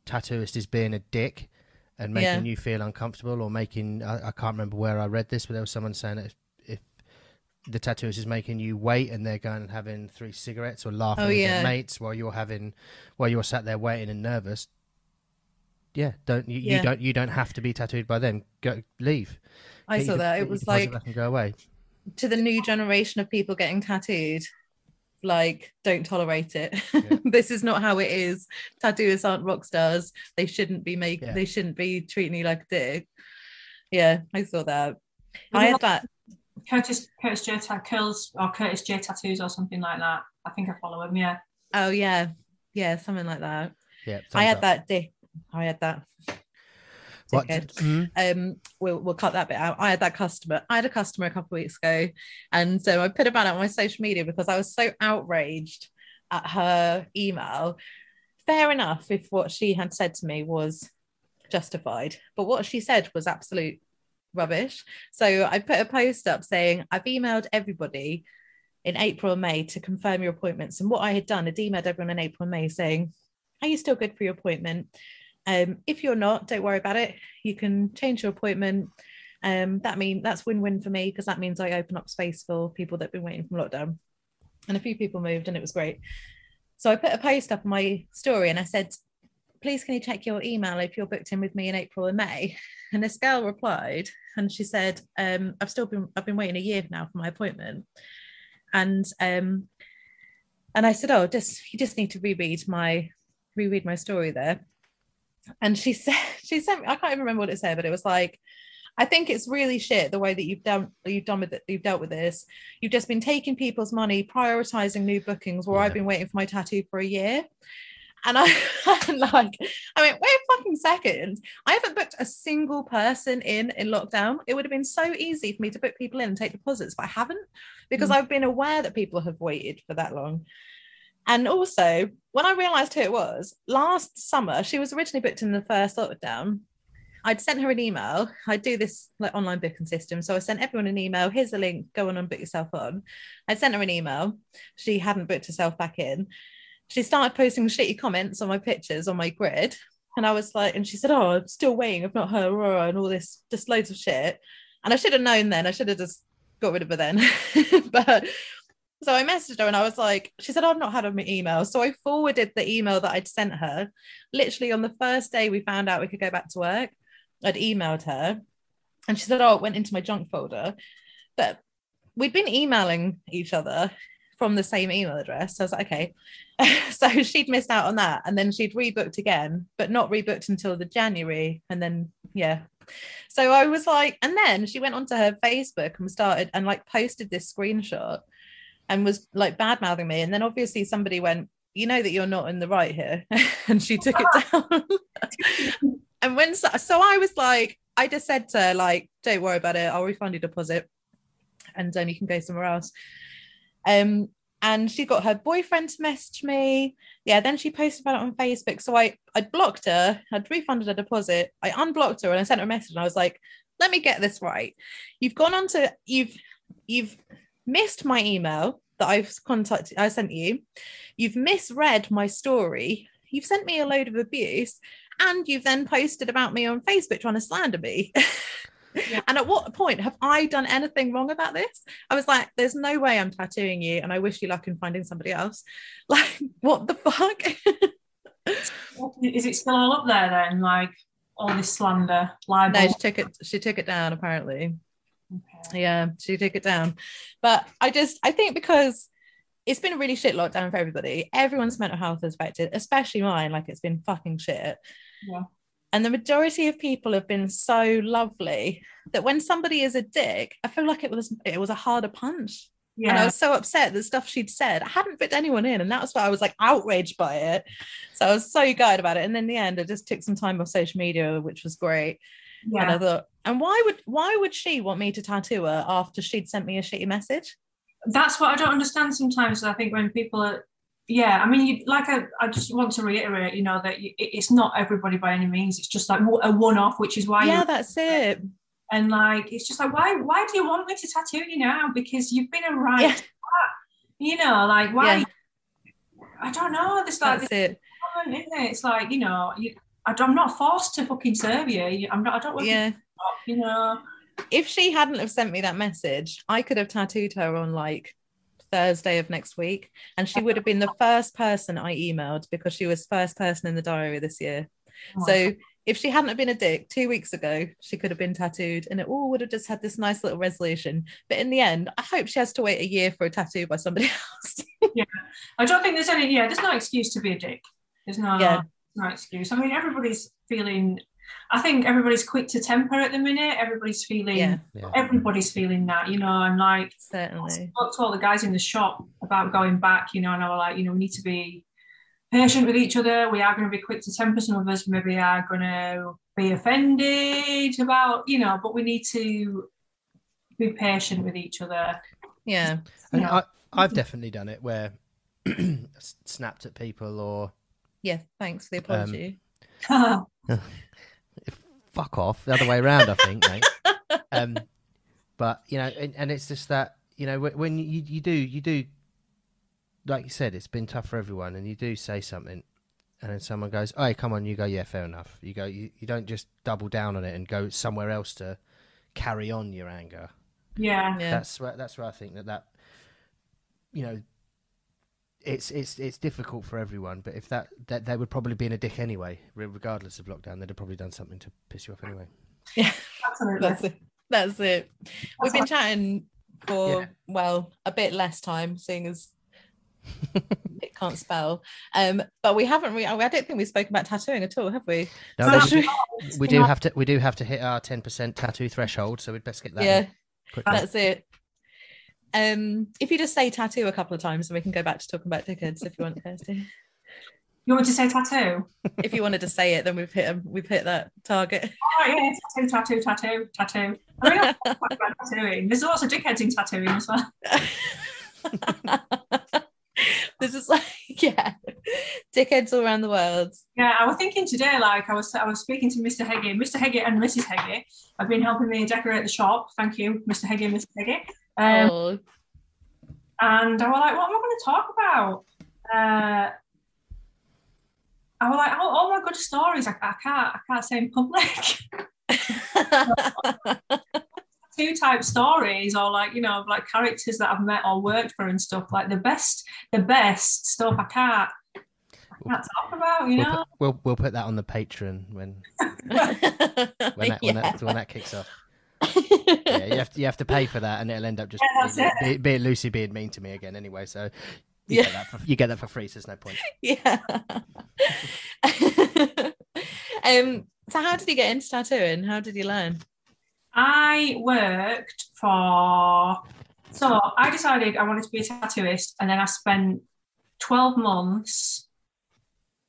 tattooist is being a dick and making Yeah. you feel uncomfortable or making I, I can't remember where I read this, but there was someone saying that if, if the tattooist is making you wait and they're going and having three cigarettes or laughing Oh, with yeah. their mates while you're having while you're sat there waiting and nervous. Yeah, don't you, Yeah. you don't you don't have to be tattooed by them. Go leave. i Get saw your- that it was like back and go away. to the new generation of people getting tattooed like don't tolerate it Yeah. [LAUGHS] this is not how it is tattooists aren't rock stars they shouldn't be making Yeah. they shouldn't be treating you like a dick yeah i saw that But i a had that Curtis Curtis J Ta- curls or Curtis J tattoos or something like that. I think I follow him. Yeah. oh yeah yeah something like that Yeah, i had up. that dick i had that What? dickhead. Mhm. um we'll, we'll cut that bit out i had that customer i had a customer a couple of weeks ago and so i put about it on my social media because i was so outraged at her email fair enough if what she had said to me was justified but what she said was absolute rubbish so i put a post up saying i've emailed everybody in april and may to confirm your appointments and what i had done i'd emailed everyone in april and may saying are you still good for your appointment um, if you're not, don't worry about it. You can change your appointment. Um, that mean that's win-win for me because that means I open up space for people that've been waiting from lockdown. And a few people moved, and it was great. So I put a post up on my story, and I said, "Please, can you check your email if you're booked in with me in April and May?" And this girl replied, and she said, um, "I've still been I've been waiting a year now for my appointment." And um, and I said, "Oh, just you just need to reread my reread my story there." and she [LAUGHS] said she sent me, I can't even remember what it said, but it was like, I think it's really shit the way that you've done you've done with it, you've dealt with this. You've just been taking people's money, prioritizing new bookings where Yeah. I've been waiting for my tattoo for a year. And [LAUGHS] I like, I mean, wait a fucking second. I haven't booked a single person in in lockdown. It would have been so easy for me to book people in and take deposits, but I haven't because Mm. I've been aware that people have waited for that long. And also, when I realized who it was last summer, she was originally booked in the first lockdown. I'd sent her an email. I do this like online booking system. So I sent everyone an email. Here's the link. Go on and book yourself on. I sent her an email. She hadn't booked herself back in. She started posting shitty comments on my pictures on my grid. And I was like, and she said, Oh, I'm still waiting. I've not heard and all this, just loads of shit. And I should have known then. I should have just got rid of her then. [LAUGHS] but so I messaged her and I was like, she said, I've not had an email. So I forwarded the email that I'd sent her. Literally on the first day we found out we could go back to work, I'd emailed her and she said, Oh, it went into my junk folder. But we'd been emailing each other from the same email address. So I was like, okay. [LAUGHS] so she'd missed out on that. And then she'd rebooked again, but not rebooked until the January. And then, yeah. So I was like, and then she went onto her Facebook and started and like posted this screenshot and was like bad mouthing me. And then obviously somebody went, you know that you're not in the right here. [LAUGHS] and she took it [LAUGHS] down. and when so, so I was like, I just said to her, like, don't worry about it, I'll refund your deposit and um, you can go somewhere else. Um, and she got her boyfriend to message me. Yeah, then she posted about it on Facebook. So I I blocked her, I'd refunded her deposit, I unblocked her and I sent her a message and I was like, let me get this right. You've gone on to you've you've missed my email that I've contacted I sent you. You've misread my story. You've sent me a load of abuse and you've then posted about me on Facebook trying to slander me. [LAUGHS] And at what point have I done anything wrong about this? I was like, there's no way I'm tattooing you, and I wish you luck in finding somebody else. [LAUGHS] Like, what the fuck? Is it still all up there then? Like all this slander, libel? no, she took it, she took it down, apparently. Okay. Yeah, she took it down. But I just I think because it's been a really shit lockdown for everybody. Everyone's mental health is affected, especially mine. Like it's been fucking shit. Yeah. And the majority of people have been so lovely that when somebody is a dick, I feel like it was it was a harder punch. And I was so upset the stuff she'd said. I hadn't put anyone in, and that's why I was like outraged by it. So I was so gutted about it. And in the end, I just took some time off social media, which was great. And I Yeah. thought, and why would why would she want me to tattoo her after she'd sent me a shitty message? That's what I don't understand sometimes. I think when people are, yeah, I mean, you, like I, I just want to reiterate, you know, that you, it's not everybody by any means. It's just like a one-off, which is why yeah, that's it. and like it's just like why why do you want me to tattoo you now? Because you've been a right, Yeah. you know, like why? Yeah. I don't know. There's like That's this it. isn't it? It's like you know, you, I, I'm not forced to fucking serve you. I'm not. I don't want Yeah. you know. If she hadn't have sent me that message, I could have tattooed her on like Thursday of next week, and she would have been the first person I emailed because she was first person in the diary this year. So if she hadn't been a dick two weeks ago, she could have been tattooed and it all would have just had this nice little resolution. But in the end, I hope she has to wait a year for a tattoo by somebody [LAUGHS] else. Yeah. I don't think there's any. Yeah, there's no excuse to be a dick. There's no Yeah. no excuse. I mean, everybody's feeling. I think everybody's quick to temper at the minute. Everybody's feeling. yeah, Yeah. Everybody's feeling that, you know, and like I spoke to all the guys in the shop about going back, you know, and I was like, you know, we need to be patient with each other. We are going to be quick to temper. Some of us maybe are going to be offended about, you know, but we need to be patient with each other. Yeah. And Yeah. I, I've definitely done it where [CLEARS THROAT] snapped at people or Yeah. Thanks for the um, apology. [LAUGHS] fuck off the other way around. I think, mate. [LAUGHS] Um, but you know, and, and it's just that you know when, when you you do you do like you said, it's been tough for everyone, and you do say something, and then someone goes, "Oh, come on," you go, "Yeah, fair enough." You go, you, you don't just double down on it and go somewhere else to carry on your anger. yeah. yeah. That's where that's where I think that that you know it's it's it's difficult for everyone. But if that that they would probably be in a dick anyway, regardless of lockdown, they'd have probably done something to piss you off anyway. [LAUGHS] Yeah, absolutely. That's it. That's it. We've been chatting for Yeah. well a bit less time, seeing as it can't spell. Um, but we haven't. Re- I don't think we've spoken about tattooing at all, have we? No, So but we, we do have to we do have to hit our ten percent tattoo threshold, so we'd best get that. yeah, quickly. that's it. Um, if you just say tattoo a couple of times, then we can go back to talking about dickheads if you want, Kirsty. You want to say tattoo? if you wanted to say it, then we've hit 'em- we've hit that target. Oh yeah, tattoo, tattoo, tattoo, tattoo. I mean, about tattooing. There's lots of dickheads in tattooing as well. [LAUGHS] this is like [LAUGHS] yeah, dickheads all around the world. Yeah, I was thinking today, like I was I was speaking to Mr. Heggie, Mr. Heggie and Mrs. Heggie have been helping me decorate the shop. Thank you, Mr. Heggie and Mrs. Heggie. Um, oh, and I was like, what am I going to talk about? Uh, I was like, all, all my good stories, I, I can't, I can't say in public. [LAUGHS] [LAUGHS] Two type stories, or like you know, like characters that I've met or worked for and stuff. Like the best, the best stuff. I can't, I can't talk about. You We'll know, put, we'll, we'll put that on the Patreon when [LAUGHS] when that, when, Yeah. that when that kicks off. Yeah, you have to you have to pay for that, and it'll end up just Yeah, that's it. be, be, be Lucy being mean to me again anyway. So you Yeah. get that for, you get that for free. So there's no point. [LAUGHS] yeah. [LAUGHS] um. So, how did you get into tattooing? How did you learn? I worked for. So I decided I wanted to be a tattooist, and then I spent 12 months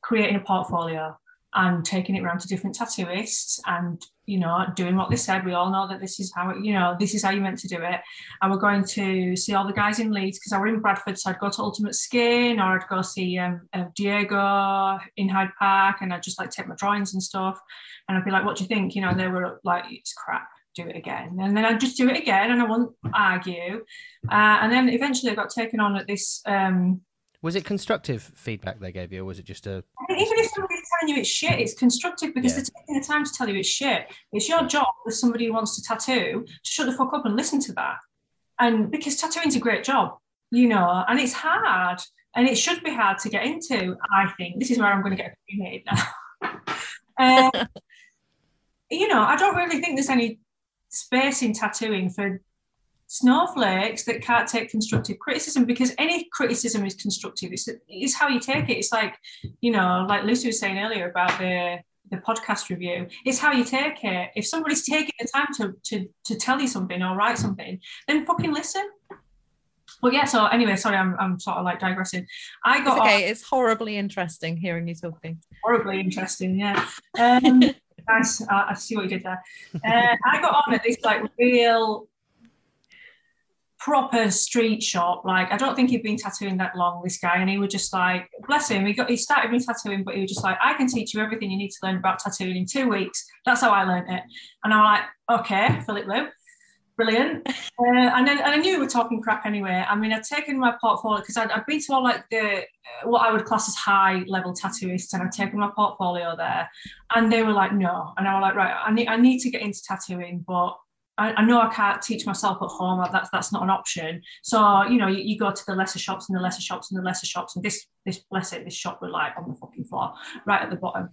creating a portfolio and taking it around to different tattooists and you know doing what they said. We all know that this is how it, you know this is how you meant to do it. And we're going to see all the guys in leeds because i were in bradford so i'd go to ultimate skin or i'd go see um, uh, diego in hyde park and i'd just like take my drawings and stuff. And i'd be like what do you think? You know they were like it's crap. Do it again. And then i'd just do it again and i wouldn't argue. Uh, and then eventually i got taken on at this um, Was it constructive feedback they gave you, or was it just a? Even if somebody's telling you it's shit, it's constructive because Yeah. they're taking the time to tell you it's shit. It's your job as somebody who wants to tattoo to shut the fuck up and listen to that. And because tattooing's a great job, you know, and it's hard and it should be hard to get into, I think. This is where I'm going to get opinionated now. [LAUGHS] um, [LAUGHS] you know, I don't really think there's any space in tattooing for snowflakes that can't take constructive criticism because any criticism is constructive. It's, it's how you take it. It's like, you know, like Lucy was saying earlier about the the podcast review. It's how you take it. If somebody's taking the time to to to tell you something or write something, then fucking listen. But yeah, so anyway, sorry, I'm, I'm sort of like digressing. I got on- okay. It's horribly interesting hearing you talking. horribly interesting. Yeah. Um, [LAUGHS] nice. I, I see what you did there. Uh, I got on at this like real proper street shop. Like I don't think he'd been tattooing that long, this guy, and he was just like, bless him. He got he started me tattooing, but he was just like, I can teach you everything you need to learn about tattooing in two weeks. That's how I learned it. And I'm like, okay, Philip Lou. Brilliant. [LAUGHS] Uh, and then and I knew we were talking crap anyway. I mean, I'd taken my portfolio because I'd, I'd been to all like the uh, what I would class as high level tattooists, and I'd taken my portfolio there, and they were like, no, and I was like, right, I need I need to get into tattooing, but I, I know I can't teach myself at home. That's that's not an option. So you know, you, you go to the lesser shops and the lesser shops and the lesser shops, and this this bless it, this shop was like on the fucking floor, right at the bottom.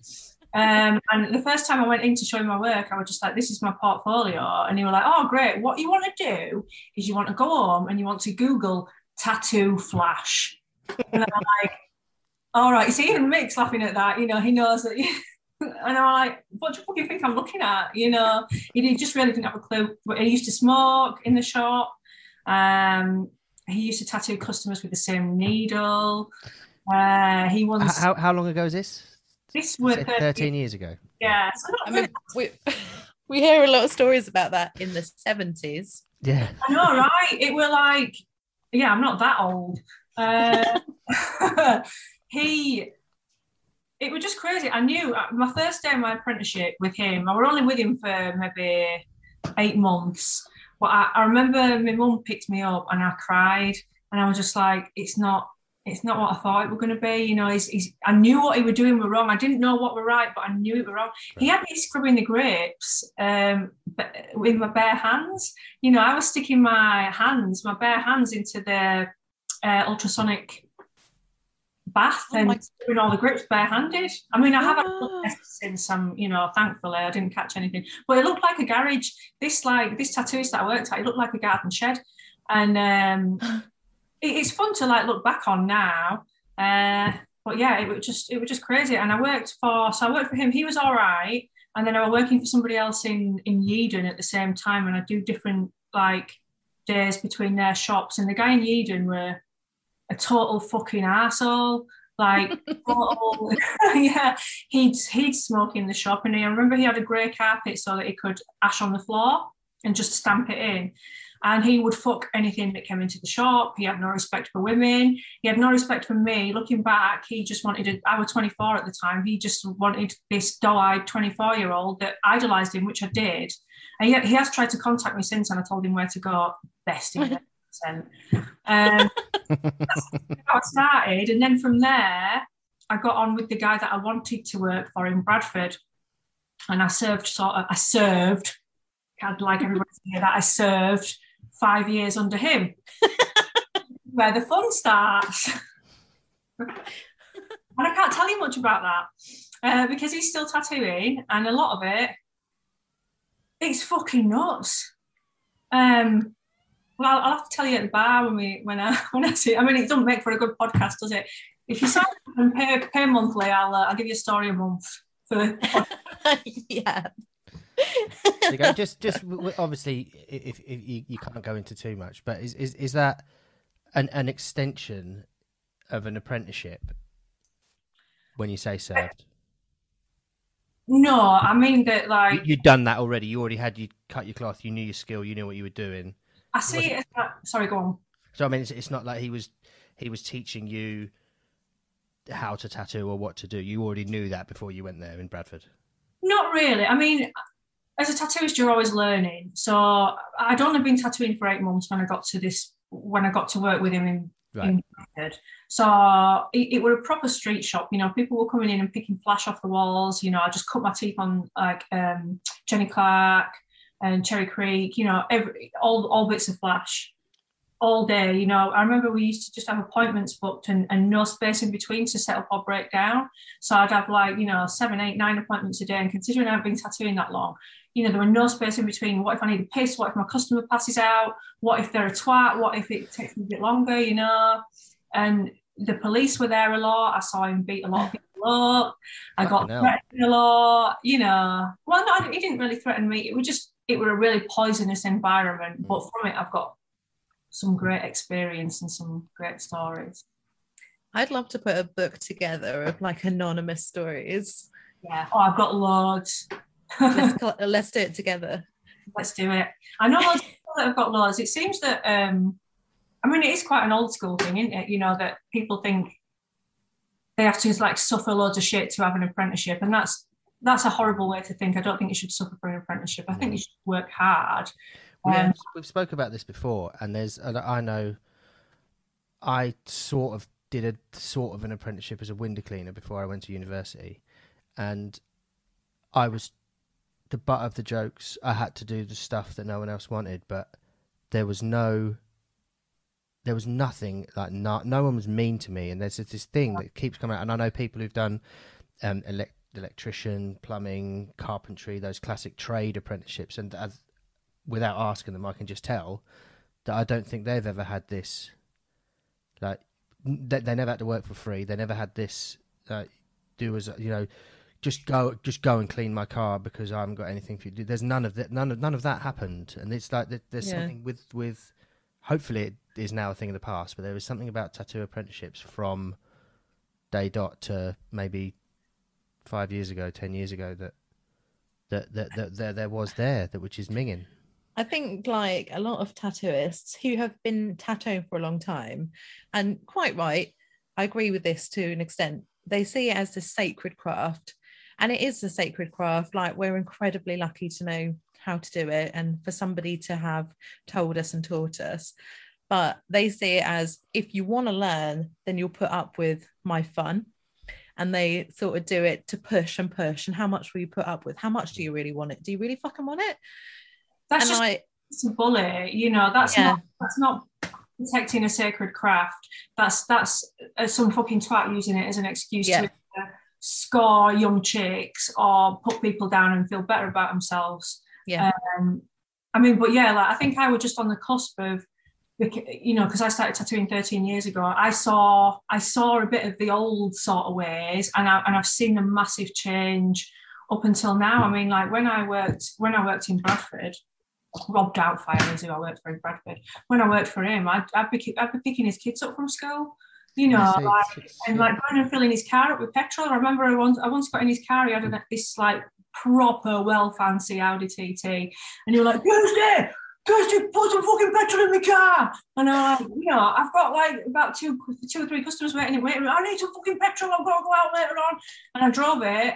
Um, and the first time I went in to show my work, I was just like, "This is my portfolio," and he was like, "Oh, great! What you want to do is you want to go home and you want to Google tattoo flash." And I'm like, "All right." See, even Mick's laughing at that. You know, he knows that. [LAUGHS] and I'm like, "What do you fucking think I'm looking at?" You know, he did- just really didn't have a clue. But he used to smoke in the shop. Um, he used to tattoo customers with the same needle. Uh, he once How how long ago is this? this was said Thirteen years ago. yeah. So not I very mean, we [LAUGHS] we hear a lot of stories about that in the seventies. Yeah. I know, right? It were like, yeah, I'm not that old. Uh, [LAUGHS] he, it was just crazy. I knew uh, my first day of my apprenticeship with him, I were only with him for maybe eight months. But I, I remember my mum picked me up and I cried, and I was just like, it's not. It's not what I thought it were going to be. You know, he's, he's, I knew what he were doing were wrong. I didn't know what were right, but I knew it were wrong. He had me scrubbing the grips um, but with my bare hands you know, I was sticking my hands, my bare hands, into the uh, ultrasonic bath Oh and doing all the grips barehanded. I mean, I have had Ah. since I'm, you know, thankfully I didn't catch anything, but it looked like a garage. This like this tattooist that I worked at, it looked like a garden shed, and um, [GASPS] it, it's fun to like look back on now. Uh, but yeah, it was just it was just crazy. And I worked for so I worked for him. He was all right, and then I was working for somebody else in in Yeadon at the same time, and I do different like days between their shops. And the guy in Yeadon were a total fucking asshole. Like, all- [LAUGHS] yeah, he'd he'd smoke in the shop, and he, I remember he had a grey carpet so that he could ash on the floor and just stamp it in. And he would fuck anything that came into the shop. He had no respect for women. He had no respect for me. Looking back, he just wanted. I was 24 at the time. He just wanted this doe-eyed 24-year-old that idolized him, which I did. And he, he has tried to contact me since, and I told him where to go. Best in [LAUGHS] percent. Um, that's how I started, and then from there, I got on with the guy that I wanted to work for in Bradford, and I served sort of. I served. I'd like everybody to hear that I served five years under him, [LAUGHS] where the fun starts. and I can't tell you much about that uh, because he's still tattooing, and a lot of it, it's fucking nuts. Um, well, I'll, I'll have to tell you at the bar when we when I [LAUGHS] when I see. I mean, it doesn't make for a good podcast, does it? If you sign up and pay, pay monthly, I'll uh, I'll give you a story a month for. [LAUGHS] yeah. You go. just just w- w- obviously if, if you, you can't go into too much but is is, is that an, an extension of an apprenticeship when you say served No, I mean that you, like you'd done that already you already had you cut your cloth you knew your skill you knew what you were doing I see it. As that, sorry, go on. so i mean it's, it's not like he was he was teaching you how to tattoo or what to do you already knew that before you went there in bradford Not really. I mean, as a tattooist, you're always learning. So I'd only been tattooing for eight months when I got to this. When I got to work with him in right Bradford. So it, it were a proper street shop. You know, people were coming in and picking flash off the walls. You know, I just cut my teeth on like um, Jenny Clark and Cherry Creek. You know, every all all bits of flash all day. You know, I remember we used to just have appointments booked and, and no space in between to set up or break down. So I'd have like you know seven, eight, nine appointments a day. And considering I've been tattooing that long, you know, there were no space in between. What if I need a piss? What if my customer passes out? What if they're a twat? What if it takes me a bit longer? You know, and the police were there a lot. I saw him beat a lot of [LAUGHS] people up. I got threatened a lot. You know, well, no, he didn't really threaten me. It was just it was a really poisonous environment. But from it, I've got some great experience and some great stories. I'd love to put a book together of like anonymous stories. Yeah. Oh, I've got loads. Let's, [LAUGHS] let's do it together. let's do it. I know loads of people that have got laws. It seems that um I mean it is quite an old school thing, isn't it? You know, that people think they have to like suffer loads of shit to have an apprenticeship. And that's that's a horrible way to think. I don't think you should suffer for an apprenticeship. I think you should work hard. Um, we've spoke about this before, and there's I know I sort of did a sort of an apprenticeship as a window cleaner before I went to university, and I was the butt of the jokes. I had to do the stuff that no one else wanted, but there was no, there was nothing like no, no one was mean to me, and there's this thing that keeps coming out, and I know people who've done um, elect, electrician, plumbing, carpentry, those classic trade apprenticeships, and as without asking them, I can just tell that I don't think they've ever had this. Like, they, they never had to work for free. They never had this. Like, do as you know, just go, just go and clean my car because I haven't got anything for you. to do. There's none of that. None of none of that happened, and it's like there's Yeah. something with with. Hopefully, it is now a thing of the past, but there was something about tattoo apprenticeships from day dot to maybe five years ago, ten years ago that that that, that there there was there that which is minging. I think like a lot of tattooists who have been tattooing for a long time, and quite right, I agree with this to an extent. They see it as this sacred craft, and it is a sacred craft. Like we're incredibly lucky to know how to do it, and for somebody to have told us and taught us. But they see it as if you want to learn, then you'll put up with my fun. And they sort of do it to push and push. And how much will you put up with? How much do you really want it? Do you really fucking want it? that's and just I, it's a bully, you know, that's Yeah. not that's not protecting a sacred craft. That's that's uh, some fucking twat using it as an excuse Yeah. to uh, score young chicks or put people down and feel better about themselves. yeah. Um, I mean, but yeah, like I think I was just on the cusp of, you know, because I started tattooing 13 years ago. I saw I saw a bit of the old sort of ways, and I, and I've seen a massive change up until now. I mean, like when I worked when I worked in Bradford. Rob Doubtfire is who I worked for in Bradford. When I worked for him, I'd, I'd, be, I'd be picking his kids up from school. You know, like it's- and like going and filling his car up with petrol. I remember I once I once got in his car. He had an, this like proper, well fancy Audi TT, and you were like, Tuesday, Tuesday, put some fucking petrol in my car. And I'm like, you know, I've got like about two, two or three customers waiting, waiting. I need some fucking petrol. I've got to go out later on. And I drove it.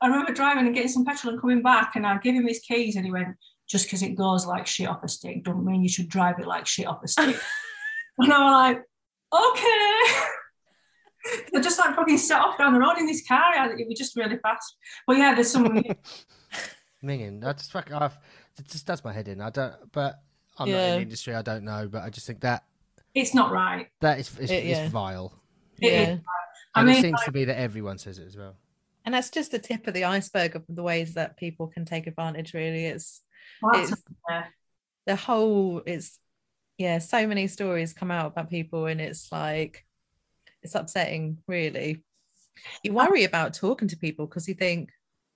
I remember driving and getting some petrol and coming back, and I gave him his keys, and he went, just because it goes like shit off a stick, don't mean you should drive it like shit off a stick. [LAUGHS] and I'm like, okay. [LAUGHS] I just like fucking set off down the road in this car. It was just really fast. But yeah, there's some. [LAUGHS] Minging. that's fuck off. It just does my head in. I don't. But I'm not in the industry. I don't know. But I just think that it's not right. that is it's, It- it's yeah. vile. It yeah. is. I And it mean, seems to be that everyone says it as well. And that's just the tip of the iceberg of the ways that people can take advantage, really. It's That's it's yeah. the whole it's yeah so many stories come out about people and it's like it's upsetting really you worry about talking to people because you think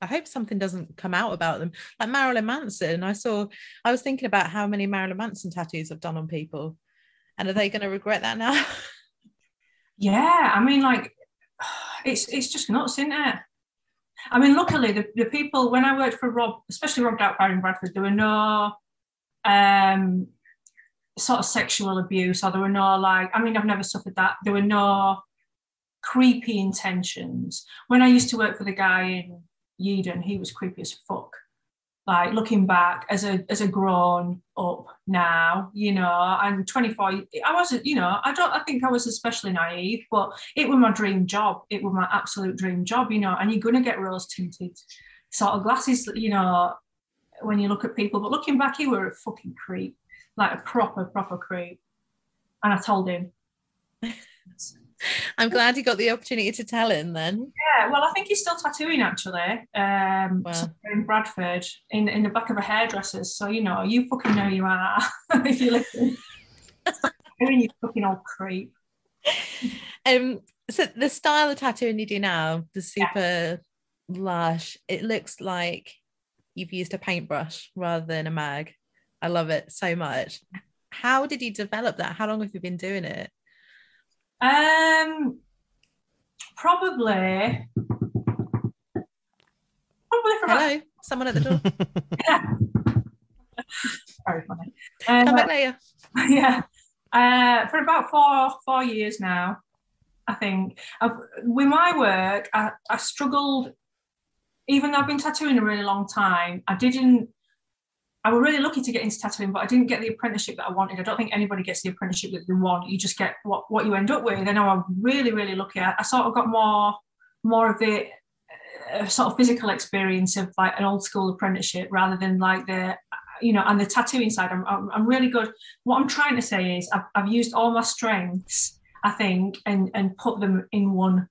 i hope something doesn't come out about them like marilyn manson i saw i was thinking about how many marilyn manson tattoos i've done on people and are they going to regret that now [LAUGHS] Yeah, I mean, like, it's it's just nuts, isn't it? I mean, luckily, the, the people when I worked for Rob, especially Rob Doubtfire in Bradford, there were no um, sort of sexual abuse, or there were no like. I mean, I've never suffered that. There were no creepy intentions. When I used to work for the guy in Yeadon, he was creepy as fuck. Like looking back as a as a grown up now, you know, and 24, I wasn't, you know, I don't I think I was especially naive, but it was my dream job. It was my absolute dream job, you know, and you're gonna get rose tinted sort of glasses, you know, when you look at people. But looking back, he were a fucking creep, like a proper, proper creep. And I told him, [LAUGHS] [LAUGHS] i'm glad you got the opportunity to tell him then Yeah, well, I think he's still tattooing actually. Um, Wow. in Bradford, in, in the back of a hairdresser's. So you know, you fucking know you are [LAUGHS] if you listen. [LAUGHS] You fucking old creep. um so the style of tattooing you do now the super lush it looks like you've used a paintbrush rather than a mag i love it so much how did you develop that how long have you been doing it Um, probably, probably for about hello someone at the door [LAUGHS] [LAUGHS] very funny. come Um, back later [LAUGHS] yeah, uh, for about four four years now, I think. I've, with my work, I, I struggled. Even though I've been tattooing a really long time, I didn't. I was really lucky to get into tattooing, but I didn't get the apprenticeship that I wanted. I don't think anybody gets the apprenticeship that they want. You just get what, what you end up with. And I was really, really lucky. I, I sort of got more more of the uh, sort of physical experience of like an old school apprenticeship rather than like the you know and the tattooing side. I'm, I'm, I'm really good. What I'm trying to say is I've, I've used all my strengths, I think, and and put them in one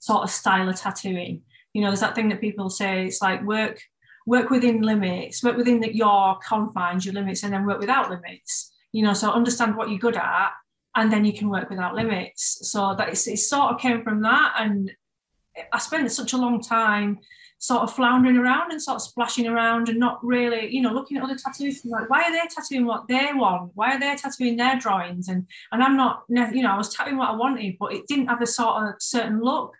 sort of style of tattooing. You know, there's that thing that people say. It's like work work within limits, work within the, your confines, your limits, and then work without limits. You know, so understand what you're good at, and then you can work without limits. So that it's, it sort of came from that, and I spent such a long time sort of floundering around and sort of splashing around and not really, you know, looking at other tattoos like, why are they tattooing what they want? Why are they tattooing their drawings? And and I'm not, you know, I was tattooing what I wanted, but it didn't have a sort of certain look.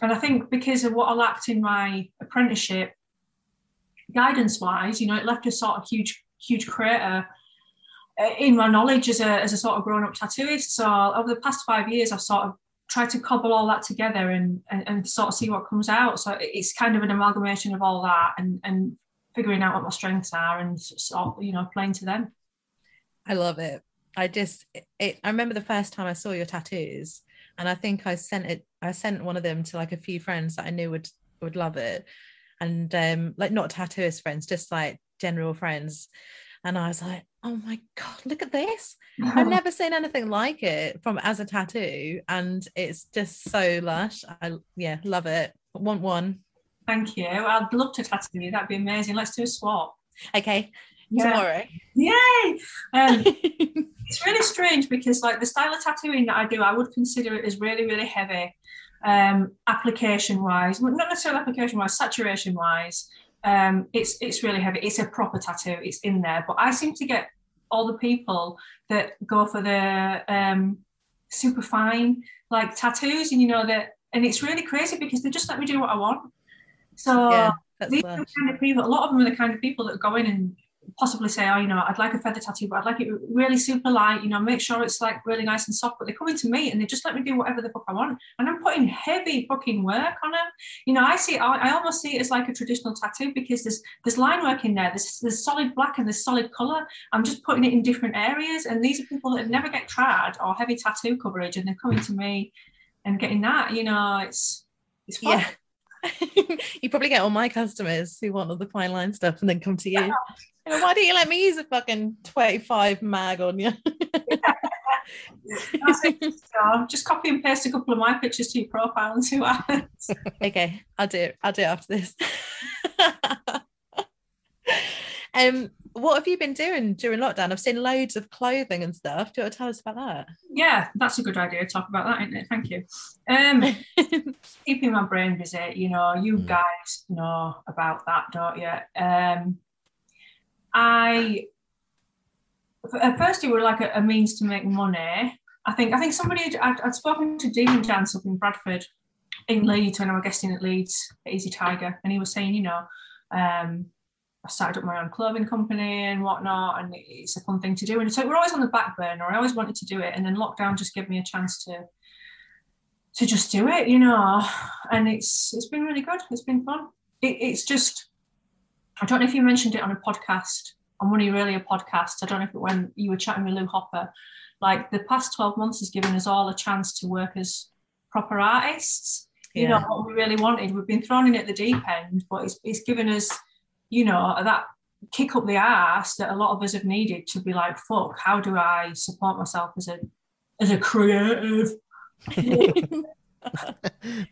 And I think because of what I lacked in my apprenticeship, guidance wise, you know, it left a sort of huge, huge crater uh, in my knowledge as a, as a sort of grown up tattooist. So over the past five years, I've sort of tried to cobble all that together and, and, and sort of see what comes out. So it's kind of an amalgamation of all that and, and figuring out what my strengths are and sort of, you know, playing to them. I love it. I just it, I remember the first time I saw your tattoos and I think I sent it I sent one of them to like a few friends that I knew would would love it. And um like not tattooist friends, just like general friends. And I was like, oh my god, look at this. I've [LAUGHS] never seen anything like it from as a tattoo. And it's just so lush. I yeah, love it. Want one. Thank you. I'd love to tattoo you. That'd be amazing. Let's do a swap. Okay. Yeah. Tomorrow. Yay! Um, [LAUGHS] it's really strange because like the style of tattooing that I do, I would consider it as really, really heavy. Um, application wise, not necessarily application wise, saturation wise, um, it's it's really heavy. It's a proper tattoo. It's in there. But I seem to get all the people that go for the um, super fine like tattoos, and you know that, and it's really crazy because they just let me do what I want. So Yeah, these are the kind of people. A lot of them are the kind of people that go in and possibly say, "Oh, you know, I'd like a feather tattoo, but I'd like it really super light. You know, make sure it's like really nice and soft." But they come into me and they just let me do whatever the fuck I want, and I'm putting heavy fucking work on them. You know, I see. I, I almost see it as like a traditional tattoo because there's there's line work in there. There's there's solid black and there's solid color. I'm just putting it in different areas, and these are people that never get trad or heavy tattoo coverage, and they're coming to me and getting that. You know, it's it's fun. Yeah. [LAUGHS] you probably get all my customers who want all the fine line stuff and then come to you. You know, Why don't you let me use a fucking 25 mag on you? So [LAUGHS] just copy and paste a couple of my pictures to your profile and see what happens. [LAUGHS] okay, I'll do it. I'll do it after this. um, what have you been doing during lockdown? I've seen loads of clothing and stuff. Do you want to tell us about that? Yeah, that's a good idea. to Talk about that, isn't it? Thank you. Um, [LAUGHS] keeping my brain busy. You know, you Mm. guys know about that, don't you? Um, I at first it was like a, a means to make money. I think I think somebody had, I'd, I'd spoken to Demon Dance up in Bradford, in Leeds when I was guesting at Leeds at Easy Tiger, and he was saying, you know, um, I started up my own clothing company and whatnot, and it's a fun thing to do. And so we're always on the back burner. I always wanted to do it, and then lockdown just gave me a chance to to just do it, you know. And it's it's been really good. It's been fun. It, it's just I don't know if you mentioned it on a podcast on one of your earlier podcasts. I don't know if it when you were chatting with Lou Hopper. Like the past twelve months has given us all a chance to work as proper artists you know what we really wanted. We've been thrown in at the deep end, but it's, it's given us, you know, that kick up the ass that a lot of us have needed to be like, fuck, how do I support myself as a as a creative? [LAUGHS]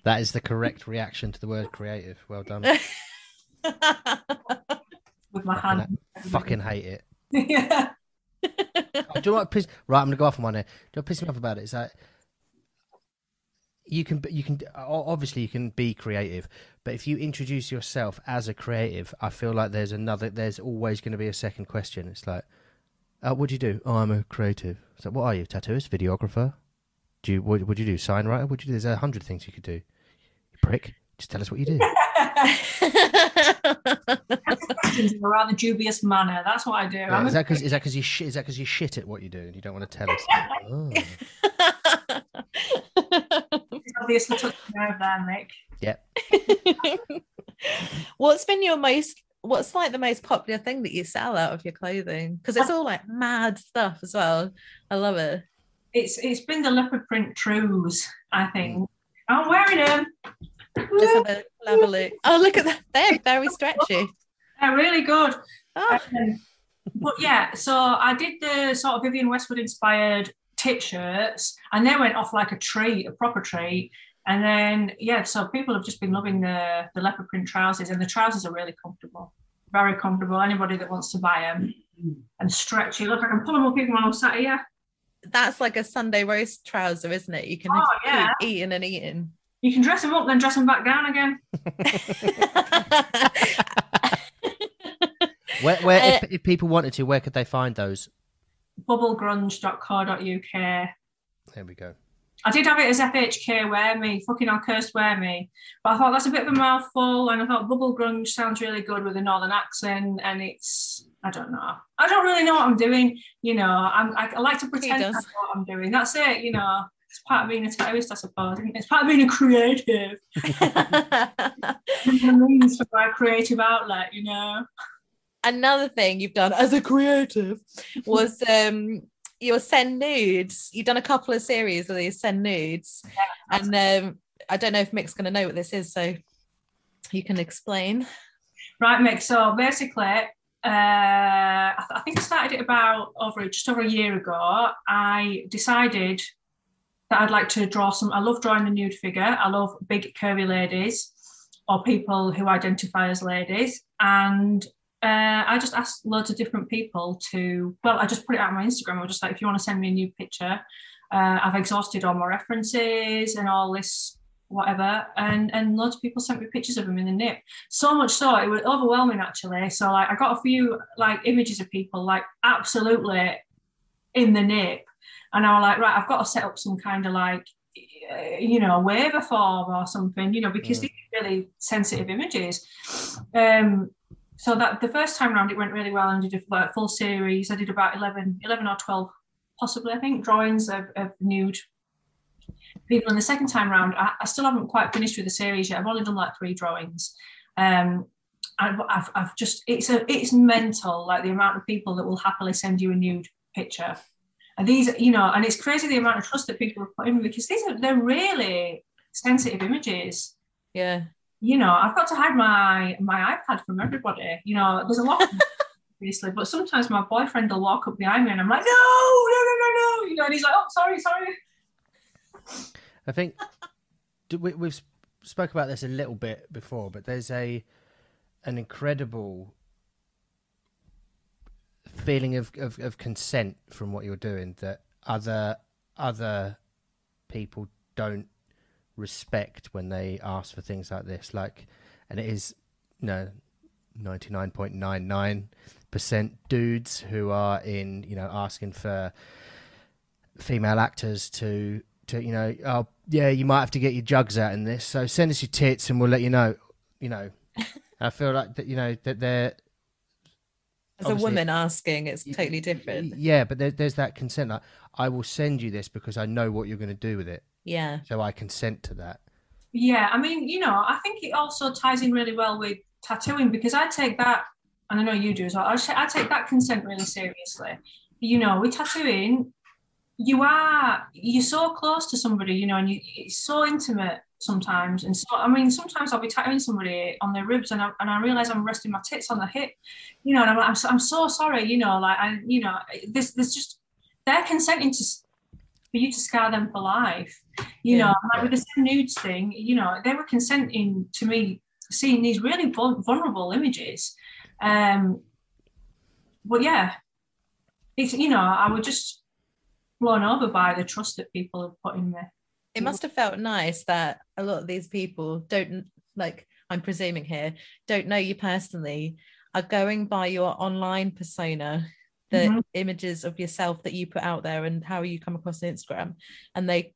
that is the correct reaction to the word creative. Well done. [LAUGHS] with my Fucking, hand. fucking hate it. [LAUGHS] yeah. Oh, do you know what piss? Right, I'm gonna go off on one here. Do you know what pisses me off about it? it? Is that you can you can obviously you can be creative, but if you introduce yourself as a creative, I feel like there's another. There's always going to be a second question. It's like, uh, what do you do? Oh, I'm a creative. So what are you? Tattooist, videographer? Do you what would you do? Sign writer? What do you do? There's a hundred things you could do. You prick. Just tell us what you do. Questions in a rather dubious manner. That's what I do. Yeah, is that because is that because you shit? Is that because you shit at what you do and you don't want to tell us? [LAUGHS] Oh. [LAUGHS] obviously took the nerve there, Mick. Yeah. [LAUGHS] What's been your most what's like the most popular thing that you sell out of your clothing because it's all like mad stuff as well i love it It's it's been the leopard print trues, I think. I'm wearing them. Let's have a, have a look. oh look at that they're very stretchy They're really good. oh, Um, but yeah, so I did the sort of Vivienne Westwood inspired tit shirts, and they went off like a treat, a proper treat. And then yeah, so people have just been loving the the leopard print trousers, and the trousers are really comfortable, very comfortable. Anybody that wants to buy them and stretchy, look, I can pull them up even when I'm sat here. that's like a sunday roast trouser isn't it you can Oh, keep yeah. eating and eating You can dress them up, then dress them back down again. [LAUGHS] Where, where Uh, if, if people wanted to, where could they find those? Bubblegrunge.co.uk. There we go. I did have it as FHK Wear Me, fucking hell, cursed Wear Me. But I thought that's a bit of a mouthful, and I thought Bubble Grunge sounds really good with a northern accent, and it's, I don't know. I don't really know what I'm doing, you know. I'm, I, I like to pretend I know what I'm doing. That's it, you know. It's part of being a terrorist, I suppose. It's part of being a creative. [LAUGHS] [LAUGHS] It's a means for my creative outlet, you know. Another thing you've done as a creative was [LAUGHS] um your send nudes you've done a couple of series of these send nudes and um i don't know if mick's going to know what this is so you can explain Right, Mick. So basically, uh, I, th- I think I started it about over just over a year ago. I decided that I'd like to draw some. I love drawing the nude figure. I love big curvy ladies or people who identify as ladies, and uh, I just asked loads of different people to. Well, I just put it out on my Instagram. I was just like, if you want to send me a new picture, uh, I've exhausted all my references and all this whatever, and and loads of people sent me pictures of them in the nip so much so it was overwhelming actually so like i got a few like images of people like absolutely in the nip And I was like, right, I've got to set up some kind of like, you know, waiver form or something, you know, because Mm. these are really sensitive images. Um, so that the first time round it went really well and did a full series. I did about 11, 11 or 12, possibly, I think, drawings of, of nude people. And the second time round, I, I still haven't quite finished with the series yet. I've only done like three drawings. Um, I've, I've, just, it's a, it's mental, like the amount of people that will happily send you a nude picture. And these, you know, and it's crazy the amount of trust that people have put in because these are, they're really sensitive images Yeah. You know, I've got to hide my my iPad from everybody. You know, there's a lot of [LAUGHS] obviously, but sometimes my boyfriend will walk up behind me and I'm like, no, no, no, no, no, you know, and he's like, oh, sorry, sorry. I think [LAUGHS] do we, we've spoke about this a little bit before, but there's a an incredible feeling of, of, of consent from what you're doing that other other people don't respect when they ask for things like this. Like, and it is no ninety nine point nine nine percent dudes who are in you know asking for female actors to to you know oh yeah you might have to get your jugs out in this so send us your tits and we'll let you know you know i feel like that you know that they're As a woman asking, it's totally different. yeah but there, there's that consent like i will send you this because i know what you're going to do with it Yeah. so i consent to that Yeah, I mean, you know, I think it also ties in really well with tattooing because I take that, and I know you do as well. I, I take that consent really seriously. You know, with tattooing, you are you're so close to somebody, you know, and you, it's so intimate sometimes. And so, I mean, sometimes I'll be tattooing somebody on their ribs, and I, and I realize I'm resting my tits on the hip, you know, and I'm, I'm, so, I'm so sorry, you know, like I, you know, this there's just they're consenting to s- for you to scar them for life you Yeah. know, like with the same nudes thing, you know, they were consenting to me seeing these really vulnerable images. Um, but yeah, it's you know, I was just blown over by the trust that people have put in me. It must have felt nice that a lot of these people don't like I'm presuming here, don't know you personally, are going by your online persona, the Mhm. images of yourself that you put out there and how you come across on Instagram. And they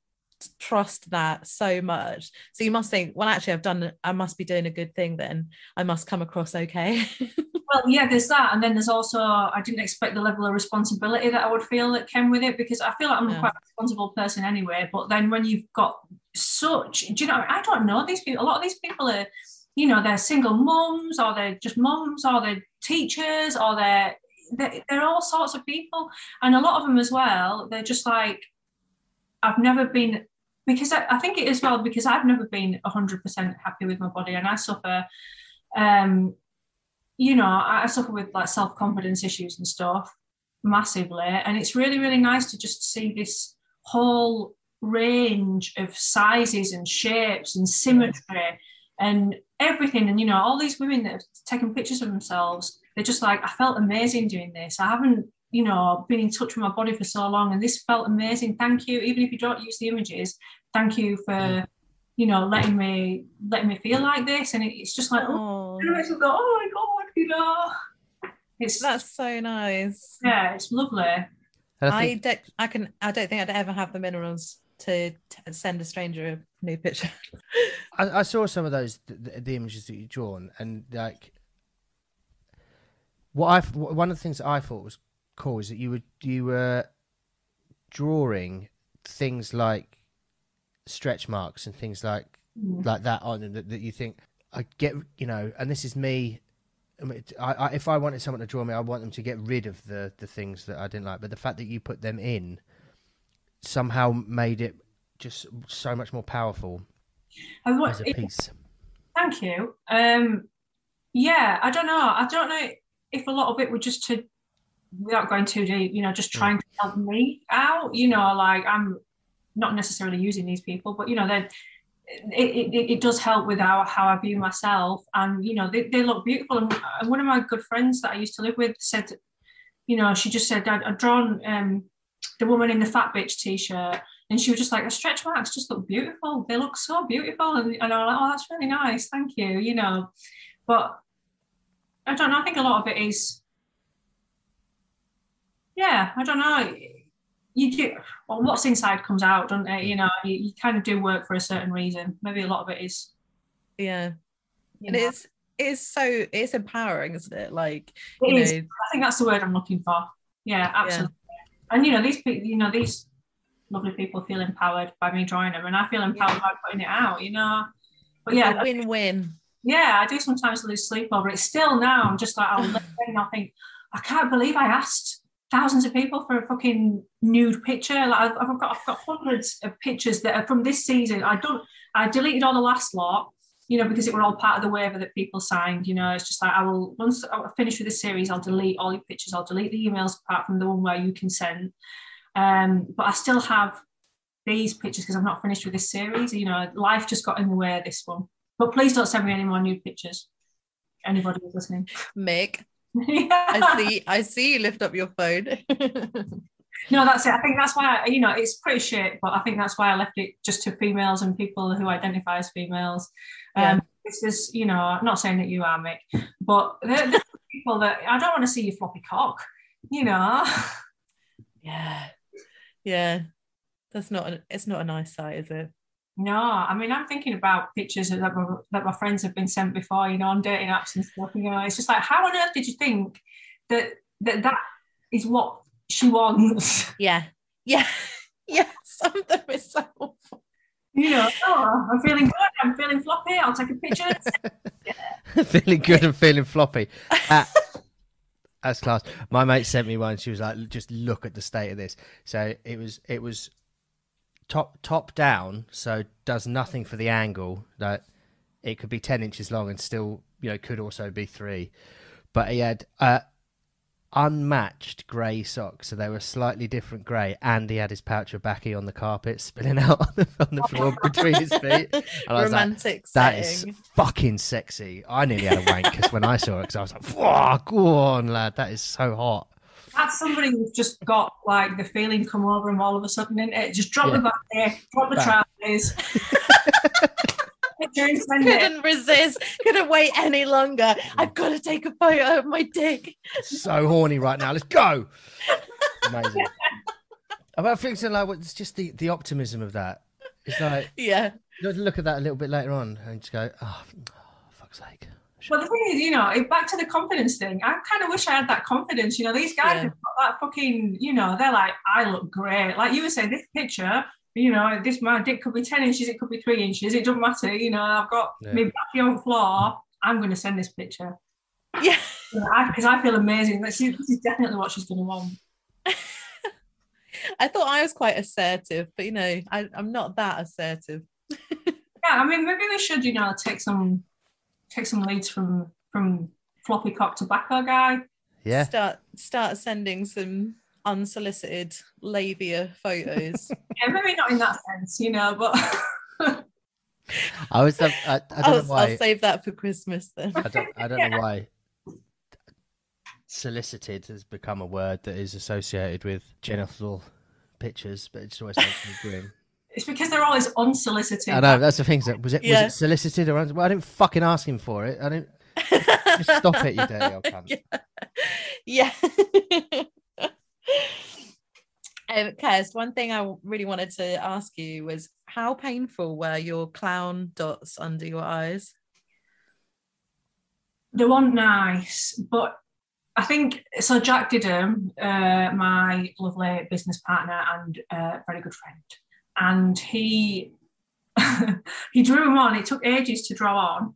trust that so much. So you must think, well, actually, I've done I must be doing a good thing then. I must come across okay. [LAUGHS] Well, yeah, there's that, and then there's also I didn't expect the level of responsibility that I would feel that came with it because I feel like I'm Yeah. quite a responsible person anyway. But then when you've got such, do you know? I don't know these people. A lot of these people are, you know, they're single moms or they're just moms or they're teachers or they're they're, they're all sorts of people, and a lot of them as well. They're just like, I've never been because I, I think it is well because I've never been 100% happy with my body and I suffer um you know I, I suffer with like self-confidence issues and stuff massively and it's really really nice to just see this whole range of sizes and shapes and symmetry and everything and you know all these women that have taken pictures of themselves they're just like I felt amazing doing this. I haven't you know been in touch with my body for so long and this felt amazing. Thank you. Even if you don't use the images thank you for you know letting me letting me feel like this. And it, it's just like oh, and it go oh my god you know? It's that's so nice. yeah it's lovely. And I I don't I can I don't think I'd ever have the minerals to t- send a stranger a new picture. [LAUGHS] I, I saw some of those the, the images that you drawn and like what I one of the things that I thought was cool is that you were you were drawing things like stretch marks and things like Mm. like that on and that, that you think I get you know and this is me I mean, I, I, if I wanted someone to draw me, I want them to get rid of the, the things that I didn't like. But the fact that you put them in somehow made it just so much more powerful I as a piece. Thank you. Um, yeah, I don't know. I don't know if a lot of it were just to, without going too deep, you know, just trying to help me out. You know, like I'm not necessarily using these people, but you know, they it, it, it does help with how, how I view myself. And you know, they, they look beautiful. And, and one of my good friends that I used to live with said, you know, she just said I'd, I'd drawn um, the woman in the fat bitch t-shirt and she was just like the stretch marks just look beautiful they look so beautiful and, and i was like oh that's really nice thank you you know but i don't know i think a lot of it is yeah i don't know. You do well what's inside comes out doesn't it you know you, you kind of do work for a certain reason. Maybe a lot of it is Yeah. And know, it's it's so it's empowering, isn't it? Like it you is. know, i think that's the word i'm looking for. Yeah absolutely. And you know these people you know these lovely people feel empowered by me drawing them and i feel empowered by putting it out you know? But yeah, yeah win-win. Yeah, I do sometimes lose sleep over it. Still now, I'm just like, I'll look and I'll think, I can't believe I asked thousands of people for a fucking nude picture. Like I've, I've got, I've got hundreds of pictures that are from this season. I don't, I deleted all the last lot, you know, because it were all part of the waiver that people signed. You know, it's just like I will once I finish with this series, I'll delete all your pictures. I'll delete the emails apart from the one where you consent. Um, but I still have these pictures because I'm not finished with this series. You know, life just got in the way of this one. But please don't send me any more nude pictures. Anybody who's listening. Mick, I [LAUGHS] I see I see you lift up your phone. [LAUGHS] No, that's it. I think that's why I, you know it's pretty shit, but I think that's why I left it just to females and people who identify as females. Um, Yeah. This is, you know, I'm not saying that you are, Mick, but there, there's people that I don't want to see your floppy cock. You know, [LAUGHS] yeah. Yeah. That's not it's not a nice sight, is it? No. I mean, I'm thinking about pictures that my, that my friends have been sent before, you know, on dating apps and stuff. You know, it's just like, how on earth did you think that that that is what she wants? Yeah. Yeah. [LAUGHS] Yeah. Some of them is so awful. You know, oh, I'm feeling good. I'm feeling floppy. I'll take a picture. yeah. [LAUGHS] [LAUGHS] feeling good and feeling floppy. Uh, that's class. My mate sent me one. She was like, "Just look at the state of this." So it was, it was top top down. So does nothing for the angle. That it could be ten inches long and still, you know, could also be three. But he had uh, unmatched grey socks, so they were slightly different grey, and he had his pouch of backy on the carpet [LAUGHS] spilling out on the, on the floor between his feet. [LAUGHS] And I was like, Romantic that setting. is fucking sexy. I nearly had a wank 'cause when I saw it because I was like, "Whoa, go on, lad, that is so hot." That's somebody who's just got like the feeling come over him all of a sudden, and it just drop Yeah. the back there, drop the Back. trousers. Picture and send it. couldn't resist, couldn't wait any longer. I've got to take a photo of my dick. So horny right now. Let's go. Amazing. [LAUGHS] About fixing like what- it's just the the optimism of that. It's like Yeah. look at that a little bit later on and just go, "Oh, oh fuck's sake." Well, the thing is, you know, back to the confidence thing. I kind of wish I had that confidence. You know, these guys Yeah. have got that fucking, you know, they're like, I look great. Like you were saying, this picture, you know, this my dick could be 10 inches, it could be three inches. It doesn't matter. You know, I've got Yeah. my backy on the floor. I'm going to send this picture. Yeah. [LAUGHS] Because I, feel amazing. This is, this is definitely what she's going to want. [LAUGHS] I thought I was quite assertive, but you know, I, I'm not that assertive. [LAUGHS] Yeah, I mean, maybe we should, you know, take some take some leads from from floppy cock tobacco guy. Yeah. Start start sending some unsolicited labia photos. [LAUGHS] Yeah, maybe not in that sense, you know, but I was. I, I don't I'll, know I'll save that for Christmas then. I don't, I don't know [LAUGHS] why solicited has become a word that is associated with genital pictures, but it just always makes me grin. It's because they're always unsolicited. I know that's the thing. Was it Yeah. was it solicited or un- well? I didn't fucking ask him for it. I didn't. Just stop it, you dirty old cunt. [LAUGHS] Yeah. [LAUGHS] um, Kirst, one thing I really wanted to ask you was how painful were your clown dots under your eyes? They weren't nice, but I think so. Jack did them, uh, my lovely business partner and uh, very good friend, and he [LAUGHS] he drew them on. It took ages to draw on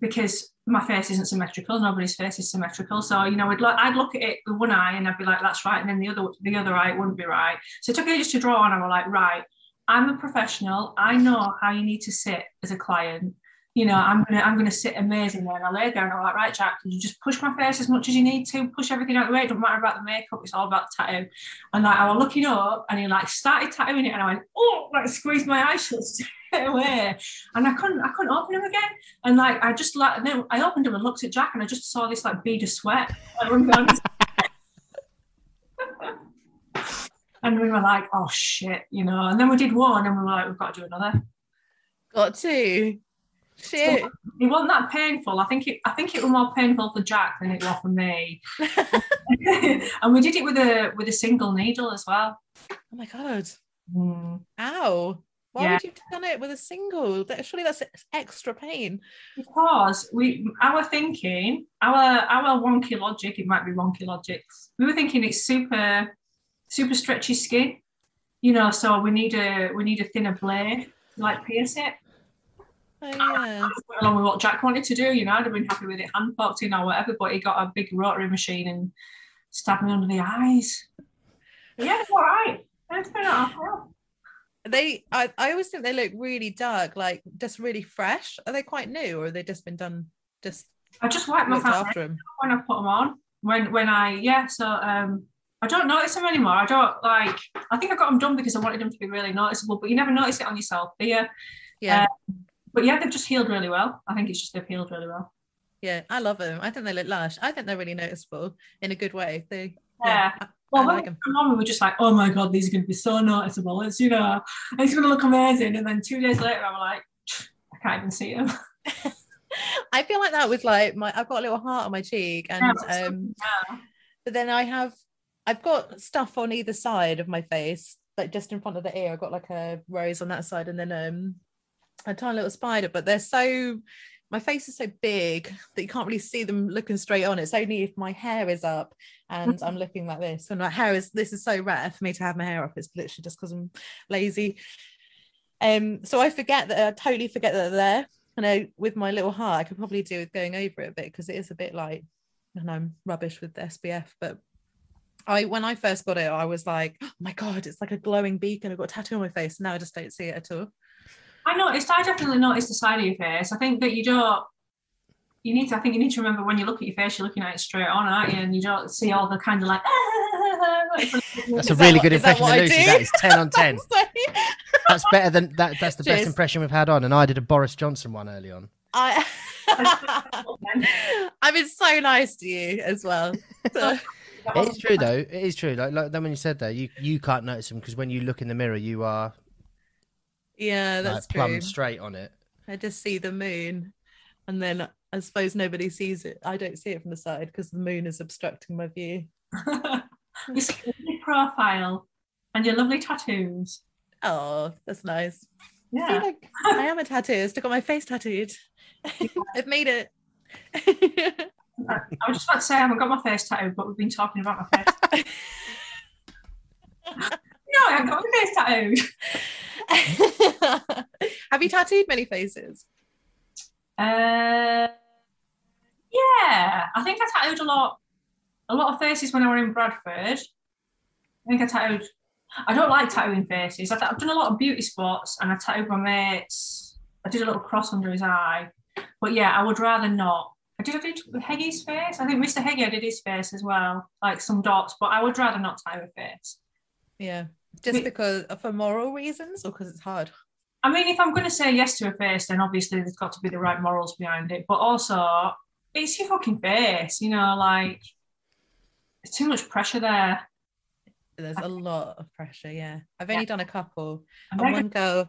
because my face isn't symmetrical. Nobody's face is symmetrical. So you know, I'd look, I'd look at it with one eye and I'd be like, "That's right," and then the other the other eye wouldn't be right. So it took ages to draw on. I was like, "Right, I'm a professional. I know how you need to sit as a client." You know, I'm gonna I'm gonna sit amazing there. And I lay down, I'm like, right, Jack, can you just push my face as much as you need to, push everything out the way. It don't matter about the makeup, it's all about the tattoo. And like I was looking up and he like started tattooing it and I went, oh, like squeezed my [LAUGHS] eyes shut away. And I couldn't I couldn't open them again. And like I just like and then I opened them and looked at Jack and I just saw this like bead of sweat [LAUGHS] And we were like, oh shit, you know. And then we did one and we were like, we've got to do another. Got to. Shit. It wasn't that painful. I think it. I think it was more painful for Jack than it was for me. [LAUGHS] and we did it with a with a single needle as well. Oh my god. Mm. Ow. Why Yeah. would you have done it with a single? Surely that's extra pain. Because we, our thinking, our our wonky logic, it might be wonky logic. We were thinking it's super, super stretchy skin, you know. So we need a we need a thinner blade to like pierce it. Oh yeah. Along with what Jack wanted to do, you know. I'd have been happy with it hand poked in or whatever, but he got a big rotary machine and stabbed me under the eyes. But yeah, it's all right. It's been all right. They I, I always think they look really dark, like just really fresh. Are they quite new or have they just been done just I just wiped my after them? when I put them on. When when I yeah, so um I don't notice them anymore. I don't like. I think I got them done because I wanted them to be really noticeable, but you never notice it on yourself, do you? Yeah, But yeah, they've just healed really well. I think it's just they've healed really well. yeah. I love them. I think they look lush. I think they're really noticeable in a good way. They Yeah. I, Well, when like we 'em. came on, we were just like, oh my god, these are going to be so noticeable. It's you know, it's going to look amazing. And then two days later, I'm like, I can't even see them. [LAUGHS] [LAUGHS] I feel like that with like my I've got a little heart on my cheek and Yeah, um yeah. but then I have I've got stuff on either side of my face, like just in front of the ear. I've got like a rose on that side and then um a tiny little spider, but they're so my face is so big that you can't really see them looking straight on. It's only if my hair is up and I'm looking like this. And my hair is this is so rare for me to have my hair up. It's literally just because I'm lazy. Um, so I forget that I totally forget that they're there. And I, with my little heart, I could probably do with going over it a bit because it is a bit like, and I'm rubbish with SPF, but I when I first got it, I was like, oh my god, it's like a glowing beacon. I've got a tattoo on my face. Now I just don't see it at all. I noticed. I definitely noticed the side of your face. I think that you don't. You need to. I think you need to remember when you look at your face, you're looking at it straight on, aren't you? And you don't see all the kind of like. [LAUGHS] That's a Is that really what- good is that impression of Lucy. That is 10 on 10. [LAUGHS] [LAUGHS] That's better than that. That's the best impression we've had on. And I did a Boris Johnson one early on. I I've been so nice to you as well. So- It is true though. It is true. Like, like then when you said that, you you can't notice them because when you look in the mirror, you are yeah, like, that's plumb true. straight on it. I just see the moon, and then I suppose nobody sees it. I don't see it from the side because the moon is obstructing my view. [LAUGHS] you see your lovely profile and your lovely tattoos. Oh, that's nice. See, Yeah. like, I [LAUGHS] am a tattooist. I got my face tattooed. [LAUGHS] I've made it. I I was just about to say I haven't got my face tattooed, but we've been talking about my face. no, I haven't got my face tattooed. [LAUGHS] Have you tattooed many faces? Uh, yeah, I think I tattooed a lot, a lot of faces when I were in Bradford. I think I tattooed. I don't like tattooing faces. I have done a lot of beauty spots, and I tattooed my mates. I did a little cross under his eye, but yeah, I would rather not. I did. I did Heggy's face. I think Mr. Heggy I did his face as well, like some dots. But I would rather not tattoo a face. Yeah, just because for moral reasons or because it's hard. I mean, if I'm going to say yes to a face, then obviously there's got to be the right morals behind it. But also, it's your fucking face, you know, like it's too much pressure there. There's a lot of pressure. Yeah, I've only done a couple. And one girl,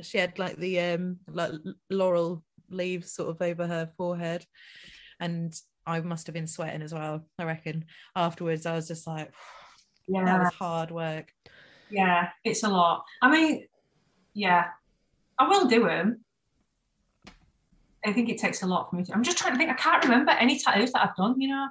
she had like the um like laurel leaves sort of over her forehead, and I must have been sweating as well. I reckon. Afterwards, I was just like, [SIGHS] yeah. that yeah, was hard work. Yeah, it's a lot. I mean, yeah, I will do them. I think it takes a lot for me to. I'm just trying to think. I can't remember any tattoos that I've done. You know,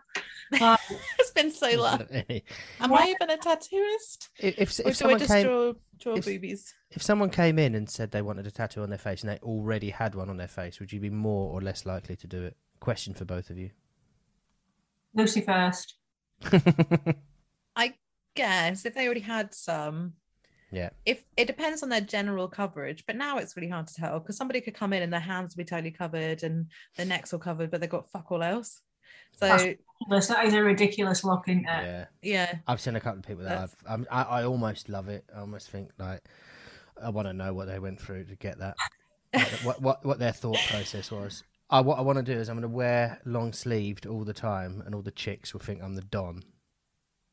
like, [LAUGHS] It's been so long. if Am I even a tattooist? if, if Or do I someone just came draw draw if- boobies? if someone came in and said they wanted a tattoo on their face and they already had one on their face, would you be more or less likely to do it? Question for both of you. Lucy first. [LAUGHS] I guess if they already had some. Yeah. If it depends on their general coverage, but now it's really hard to tell because somebody could come in and their hands will be totally covered and their necks all covered, but they've got fuck all else. So That's- That is a ridiculous look, isn't it? yeah. yeah, I've seen a couple of people that That's- I've, I'm, I, I almost love it. I almost think like I want to know what they went through to get that. what, [LAUGHS] what what what their thought process was. I, what I want to do is I'm going to wear long sleeved all the time, and all the chicks will think I'm the don.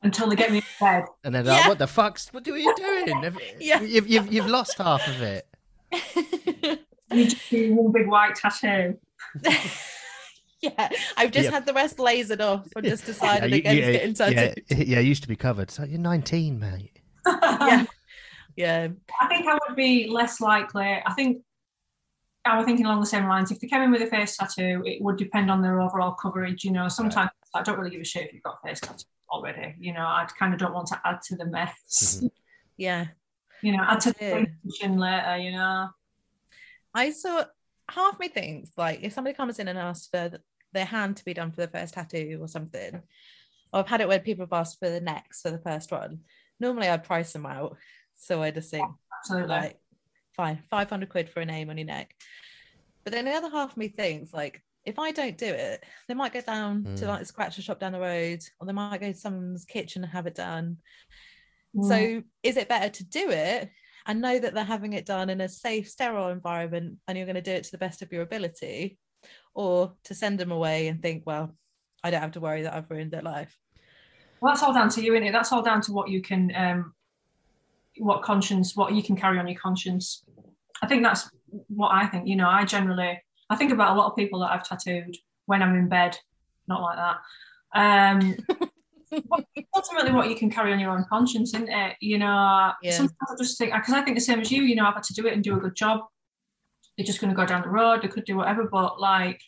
Until they get me in bed. And they're like, Yeah. "What the fuck's? What are you doing? Have- [LAUGHS] Yeah. You've, you've you've lost half of it." You just do one big white tattoo. [LAUGHS] yeah, I've just Yeah. had the rest lasered off. I've just [LAUGHS] decided you- against yeah, getting tattooed. yeah, yeah, it used to be covered. So you're 19, mate. Yeah. Yeah. I think I would be less likely. I think I was thinking along the same lines. If they came in with a face tattoo, it would depend on their overall coverage. You know, sometimes I don't really give a shit if you've got a face tattoo already. You know, I kind of don't want to add to the mess. Mhm. [LAUGHS] Yeah. You know, add to the Yeah. confusion later. You know. I saw half me thinks like if somebody comes in and asks for their hand to be done for the first tattoo or something, or I've had it where people have asked for the necks for the first one. Normally I'd price them out. So I just think Absolutely. like fine, 500 quid for a name on your neck. But then the other half of me thinks like if I don't do it, they might go down to Mm. like a scratcher shop down the road, or they might go to someone's kitchen and have it done. Mm. So is it better to do it and know that they're having it done in a safe, sterile environment and you're going to do it to the best of your ability, or to send them away and think, well, I don't have to worry that I've ruined their life. Well, that's all down to you, isn't it? That's all down to what you can, um, what conscience, what you can carry on your conscience. I think that's what I think. You know, I generally, I think about a lot of people that I've tattooed when I'm in bed, not like that. Um, [LAUGHS] ultimately, what you can carry on your own conscience, isn't it? You know, Yeah. sometimes I just think because I think the same as you. You know, I've had to do it and do a good job. They're just going to go down the road. They could do whatever, but like,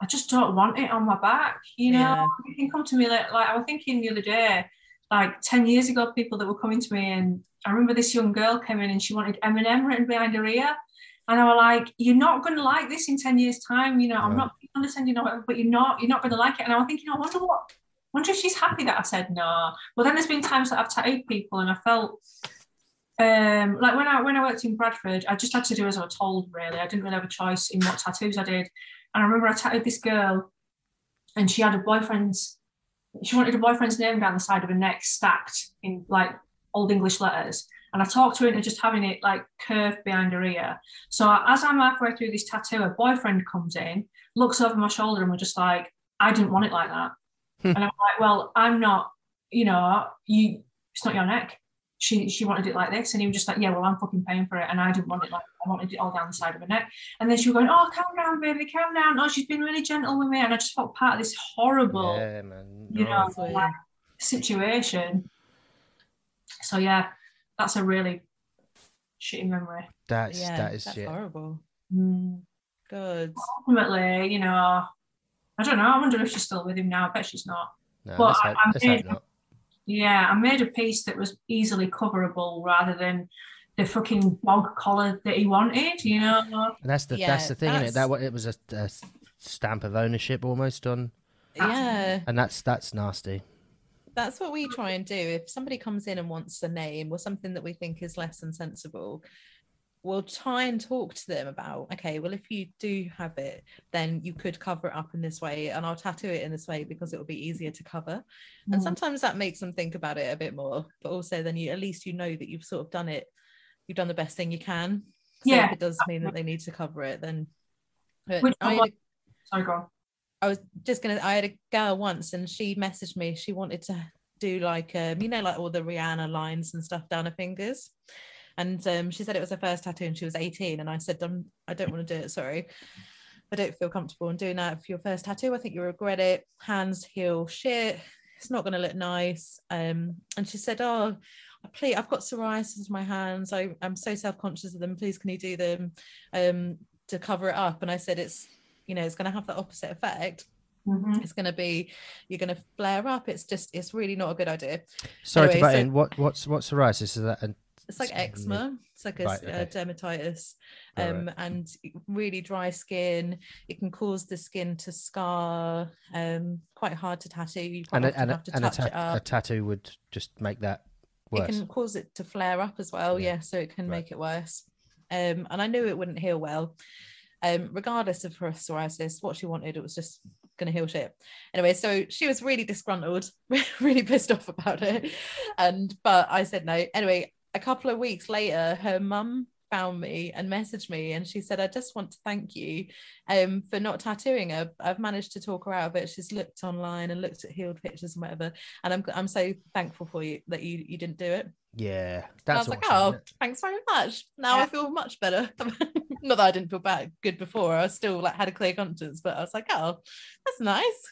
I just don't want it on my back. You know, Yeah. you can come to me like, like I was thinking the other day, like 10 years ago, people that were coming to me, and I remember this young girl came in and she wanted Eminem written behind her ear. And I was like, you're not going to like this in 10 years' time. You know, I'm not condescending or whatever, but you're not, you're not going to like it. And I was thinking, I wonder what, wonder if she's happy that I said no. But then there's been times that I've tattooed people and I felt, um, like when I when I worked in Bradford, I just had to do as I was told. Really, I didn't really have a choice in what tattoos I did. And I remember I tattooed this girl, and she had a boyfriend's. She wanted a boyfriend's name down the side of her neck, stacked in like old English letters. And I talked to her into just having it like curved behind her ear. So as I'm halfway through this tattoo, her boyfriend comes in, looks over my shoulder, and we're just like, "I didn't want it like that." Hmm. and I'm like, "Well, I'm not. You know, you. It's not your neck." she she wanted it like this, and he was just like, yeah, well, I'm fucking paying for it, and I didn't want it like I wanted it all down the side of her neck. And then she was going, oh, calm down, baby, calm down. Oh, she's been really gentle with me, and I just felt part of this horrible, Yeah, man. you know, like, situation. So yeah, that's a really shitty memory. that's yeah, that is that's shit. horrible. Mm. Good. Ultimately, you know, I don't know. I wonder if she's still with him now. I bet she's not. No, Well, let's I- hope, I'm let's hope made- not. Yeah, I made a piece that was easily coverable rather than the fucking bog collar that he wanted. You know. And that's the Yeah, that's the thing, is it? that's- That wa- it was a stamp of ownership almost on, Yeah. and that's that's nasty. That's what we try and do. If somebody comes in and wants a name or something that we think is less than sensible, we'll try and talk to them about, okay, well, if you do have it, then you could cover it up in this way, and I'll tattoo it in this way because it will be easier to cover. And Mm. sometimes that makes them think about it a bit more, but also then you at least you know that you've sort of done it, you've done the best thing you can. So Yeah. if it does mean that they need to cover it, then. Which I Sorry, go on. I was just gonna. I had a girl once, and she messaged me. She wanted to do like, um, you know, like all the Rihanna lines and stuff down her fingers. And um, she said it was her first tattoo, and she was 18. And I said, um, I don't want to do it. Sorry, I don't feel comfortable in doing that for your first tattoo. I think you regret it. Hands heal shit. It's not going to look nice. Um, and she said, oh. Please, I've got psoriasis in my hands. I, I'm so self-conscious of them. Please, can you do them um, to cover it up? And I said, it's, you know, it's going to have the opposite effect Mhm. it's going to be you're going to flare up it's just it's really not a good idea Sorry to Anyway, butt so- in. What what's what's psoriasis? Is that an, it's like eczema it's like a right, s- uh, okay. dermatitis Right, um and really dry skin it can cause the skin to scar um quite hard to tattoo you and a, and, a, have to and a, touch it ta- a tattoo would just make that worse. it can cause it to flare up as well Yeah. yeah, so it can Right. make it worse um and i knew it wouldn't heal well um regardless of her psoriasis what she wanted it was just gonna heal shit. Anyway so she was really disgruntled [LAUGHS] really pissed off about it. And but i said no. Anyway a couple of weeks later her mum found me and messaged me and she said i just want to thank you um for not tattooing her. I've managed to talk her out of it. She's looked online and looked at healed pictures and whatever. And i'm, I'm so thankful for you that you you didn't do it yeah, I that's was like, oh, thanks very much. Now I feel much better. [LAUGHS] Not that I didn't feel bad good before. I still like had a clear conscience, but I was like, oh, that's nice.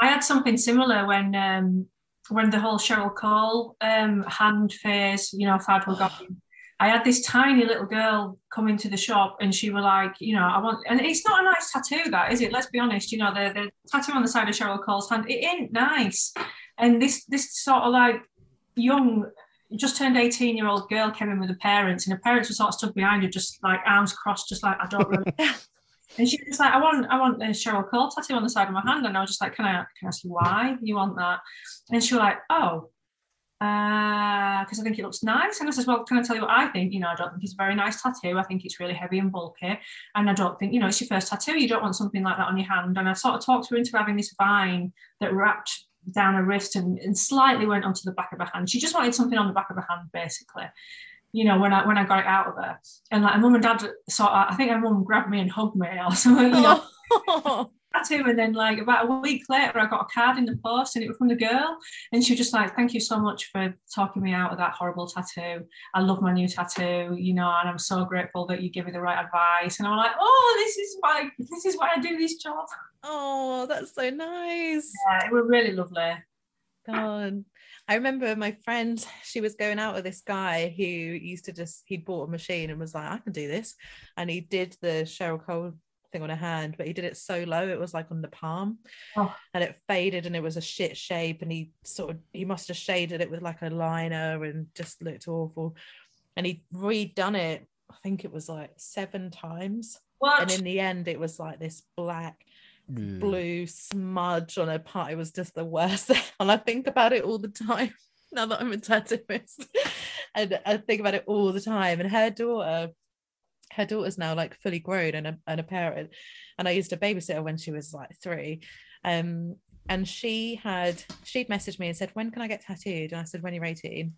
I had something similar when um, when the whole Cheryl Cole um, hand phase, you know, fad were [SIGHS] going. I had this tiny little girl come into the shop and she was like, you know, I want, and it's not a nice tattoo, that is it? Let's be honest. You know, the, the tattoo on the side of Cheryl Cole's hand, it ain't nice. And this this sort of like young, just turned 18 year old girl came in with her parents, and her parents were sort of stood behind her, just like arms crossed, just like I don't really. [LAUGHS] and she was like, I want, I want a Cheryl Cole tattoo on the side of my hand, and I was just like, can I, can I ask you why you want that? And she was like, oh, uh, because I think it looks nice. And I says, well, can I tell you what I think? You know, I don't think it's a very nice tattoo. I think it's really heavy and bulky. And I don't think, you know, it's your first tattoo. You don't want something like that on your hand. And I sort of talked her into having this vine that wrapped down her wrist and, and slightly went onto the back of her hand. She just wanted something on the back of her hand, basically. You know, when I when I got it out of her, and like her mum and dad sort of, I think her mum grabbed me and hugged me or something. You know, oh. [LAUGHS] tattoo. And then like about a week later, I got a card in the post and it was from the girl. And she was just like, thank you so much for talking me out of that horrible tattoo. I love my new tattoo, you know, and I'm so grateful that you give me the right advice. And I'm like, oh, this is why this is why I do this job. Oh, that's so nice. Yeah, it was really lovely. God. I remember my friend, she was going out with this guy who used to just, he'd bought a machine and was like, I can do this. And he did the Cheryl Cole thing on her hand, but he did it so low, it was like on the palm Oh. and it faded and it was a shit shape. And he sort of, he must have shaded it with like a liner and just looked awful. And he'd redone it, I think it was like seven times. What? And in the end, it was like this black blue smudge on her part. It was just the worst. [LAUGHS] and I think about it all the time [LAUGHS] now that I'm a tattooist. [LAUGHS] and I think about it all the time. And her daughter, her daughter's now like fully grown and a, and a parent. And I used to babysit her when she was like three. Um, and she had she'd messaged me and said, When can I get tattooed? And I said, When you're 18.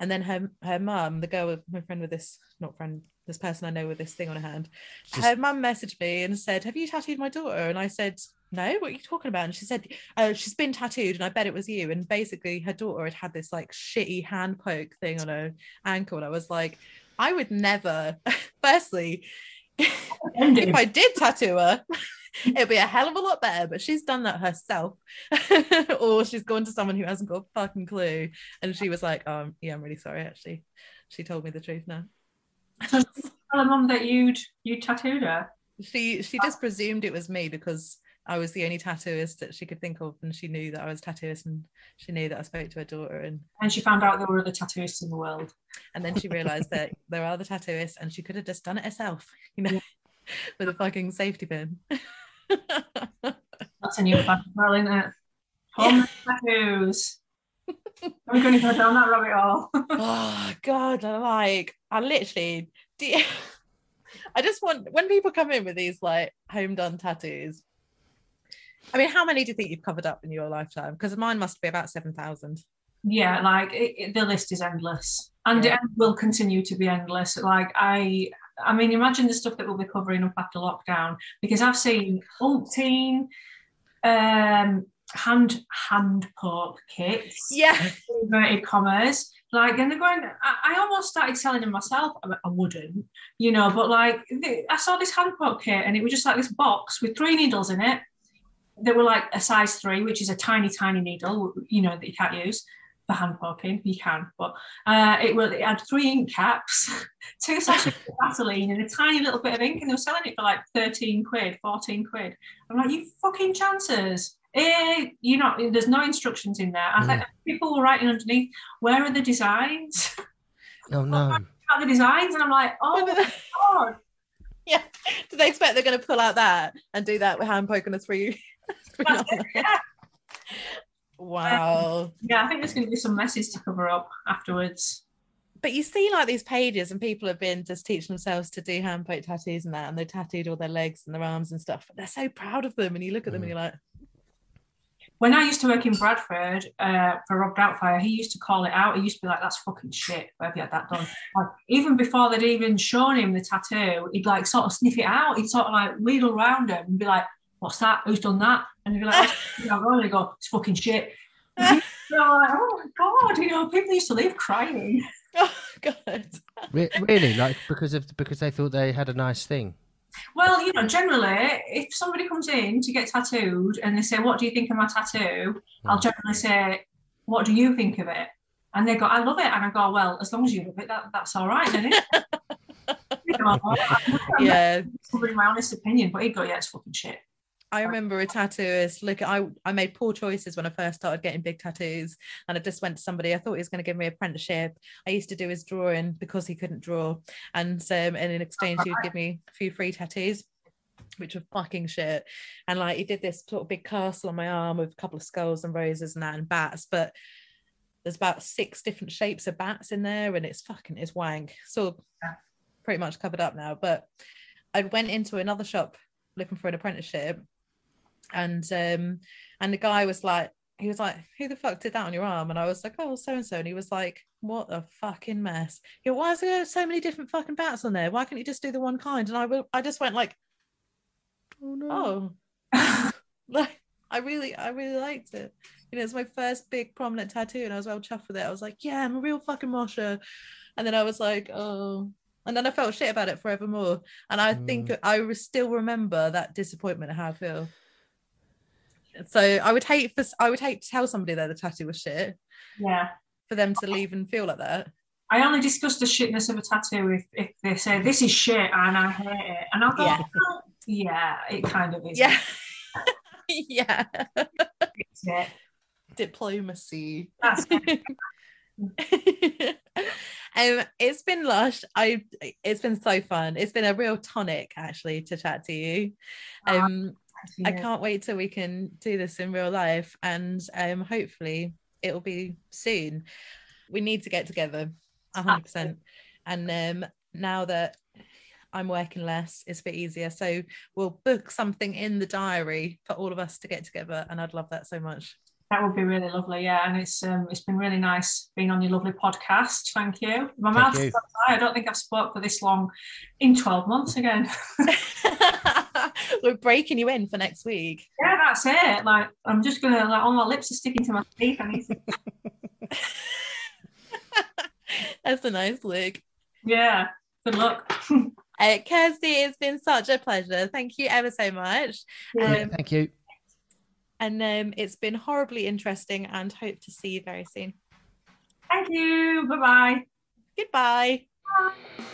And then her her mum, the girl with my friend with this, not friend, this person I know with this thing on her hand, Just- her mum messaged me and said, Have you tattooed my daughter? And I said, No, what are you talking about? And she said, Oh, she's been tattooed, and I bet it was you. And basically, her daughter had had this like shitty hand poke thing on her ankle. And I was like, I would never, [LAUGHS] firstly, [LAUGHS] if I did tattoo her, [LAUGHS] it'd be a hell of a lot better. But she's done that herself, [LAUGHS] or she's gone to someone who hasn't got a fucking clue. And she was like, um, yeah, I'm really sorry. Actually, she told me the truth now. Tell her mum that you'd you tattooed her. she she just presumed it was me because I was the only tattooist that she could think of, and she knew that I was a tattooist, and she knew that I spoke to her daughter, and And she found out there were other tattooists in the world. and then she realised that there are other tattooists, and she could have just done it herself, you know, [LAUGHS] with a fucking safety pin. That's a new fad, well, isn't it? Home tattoos. We're going to go down that rabbit hole. [LAUGHS] oh god I like i literally do you- [LAUGHS] i just want when people come in with these like home done tattoos i mean how many do you think you've covered up in your lifetime because mine must be about 7000 yeah, like it, it- the list is endless, and Yeah. it will continue to be endless. Like I, I mean, imagine the stuff that we'll be covering up after lockdown because I've seen umpteen um, hand hand poke kits. yeah [LAUGHS] inverted commas. Like, and they're going. I, I almost started selling them myself. I, I wouldn't, you know, but like, the- I saw this hand poke kit, and it was just like this box with three needles in it. That were like a size three, which is a tiny, tiny needle, you know, that you can't use for hand poking. You can, but uh, it will. It had three ink caps, [LAUGHS] two sachets of Vaseline, and a tiny little bit of ink, and they were selling it for like thirteen quid, fourteen quid. I'm like, you fucking chances. Eh, you know, there's no instructions in there. I think people were writing underneath, where are the designs? [LAUGHS] Oh no. The designs? And I'm like, oh my [LAUGHS] god. yeah do they expect they're going to pull out that and do that with hand poking a three, three That's it, yeah. Wow yeah, I think there's going to be some messes to cover up afterwards. but you see like these pages and people have been just teaching themselves to do hand poke tattoos and that and they tattooed all their legs and their arms and stuff but they're so proud of them and you look at them and you're like When I used to work in Bradford uh, for Rob Doubtfire, he used to call it out. He used to be like, "That's fucking shit." Where have you had that done? Like, even before they'd even shown him the tattoo, he'd like sort of sniff it out. He'd sort of like wheedle around him and be like, "What's that? Who's done that?" And he'd be like, "What's going on?" And he'd go, "It's fucking shit." And you're like, oh my god! You know, people used to leave crying. [LAUGHS] Oh God. Really, like because of because they thought they had a nice thing. Well, you know, generally, if somebody comes in to get tattooed and they say, "What do you think of my tattoo?" I'll hmm. generally say, "What do you think of it?" And they go, "I love it," and I go, "Well, as long as you love it, that, that's all right, isn't it?" [LAUGHS] You know, I'm- Yeah. somebody my honest opinion, but he'd go, "Yeah, it's fucking shit." I remember a tattooist. Look, I I made poor choices when I first started getting big tattoos, and I just went to somebody. I thought he was going to give me an apprenticeship. I used to do his drawing because he couldn't draw, and um, and in exchange he would give me a few free tattoos, which were fucking shit. And like he did this sort of big castle on my arm with a couple of skulls and roses and that and bats, but there's about six different shapes of bats in there, and it's fucking it's wank. So pretty much covered up now, but I went into another shop looking for an apprenticeship and um and the guy was like he was like who the fuck did that on your arm? And i was like oh so and so and he was like what a fucking mess. You know, why is there so many different fucking bats on there? Why can't you just do the one kind? And i will i just went like Oh no! oh. [LAUGHS] Like i really i really liked it. You know it's my first big prominent tattoo and i was well chuffed with it. I was like yeah i'm a real fucking mosher and then i was like oh. And then i felt shit about it forevermore. And i think i re- still remember that disappointment how i feel so i would hate for i would hate to tell somebody that the tattoo was shit. Yeah. for them to leave and feel like that. I only discuss the shitness of a tattoo if, if they say this is shit and I hate it, and I'll go, Yeah. "Well, yeah, it kind of is. yeah. [LAUGHS] Yeah. Diplomacy. That's [LAUGHS] um it's been lush. I it's been so fun. It's been a real tonic actually to chat to you. Um i can't wait till we can do this in real life and um hopefully it'll be soon we need to get together 100% and um now that i'm working less it's a bit easier so we'll book something in the diary for all of us to get together and i'd love that so much That would be really lovely, yeah. And it's um, it's been really nice being on your lovely podcast. Thank you. My Thank mouth's you. so dry. I don't think I've spoke for this long in 12 months again. [LAUGHS] [LAUGHS] [LAUGHS] we're breaking you in for next week yeah, that's it. Like I'm just gonna like all my lips are sticking to my teeth. I need to, [LAUGHS] That's a nice look. yeah. Good luck. [LAUGHS] Uh, Kirsty, it's been such a pleasure. Thank you ever so much. Um, Thank you. and um, it's been horribly interesting and hope to see you very soon. Thank you. Bye bye. Goodbye. Bye.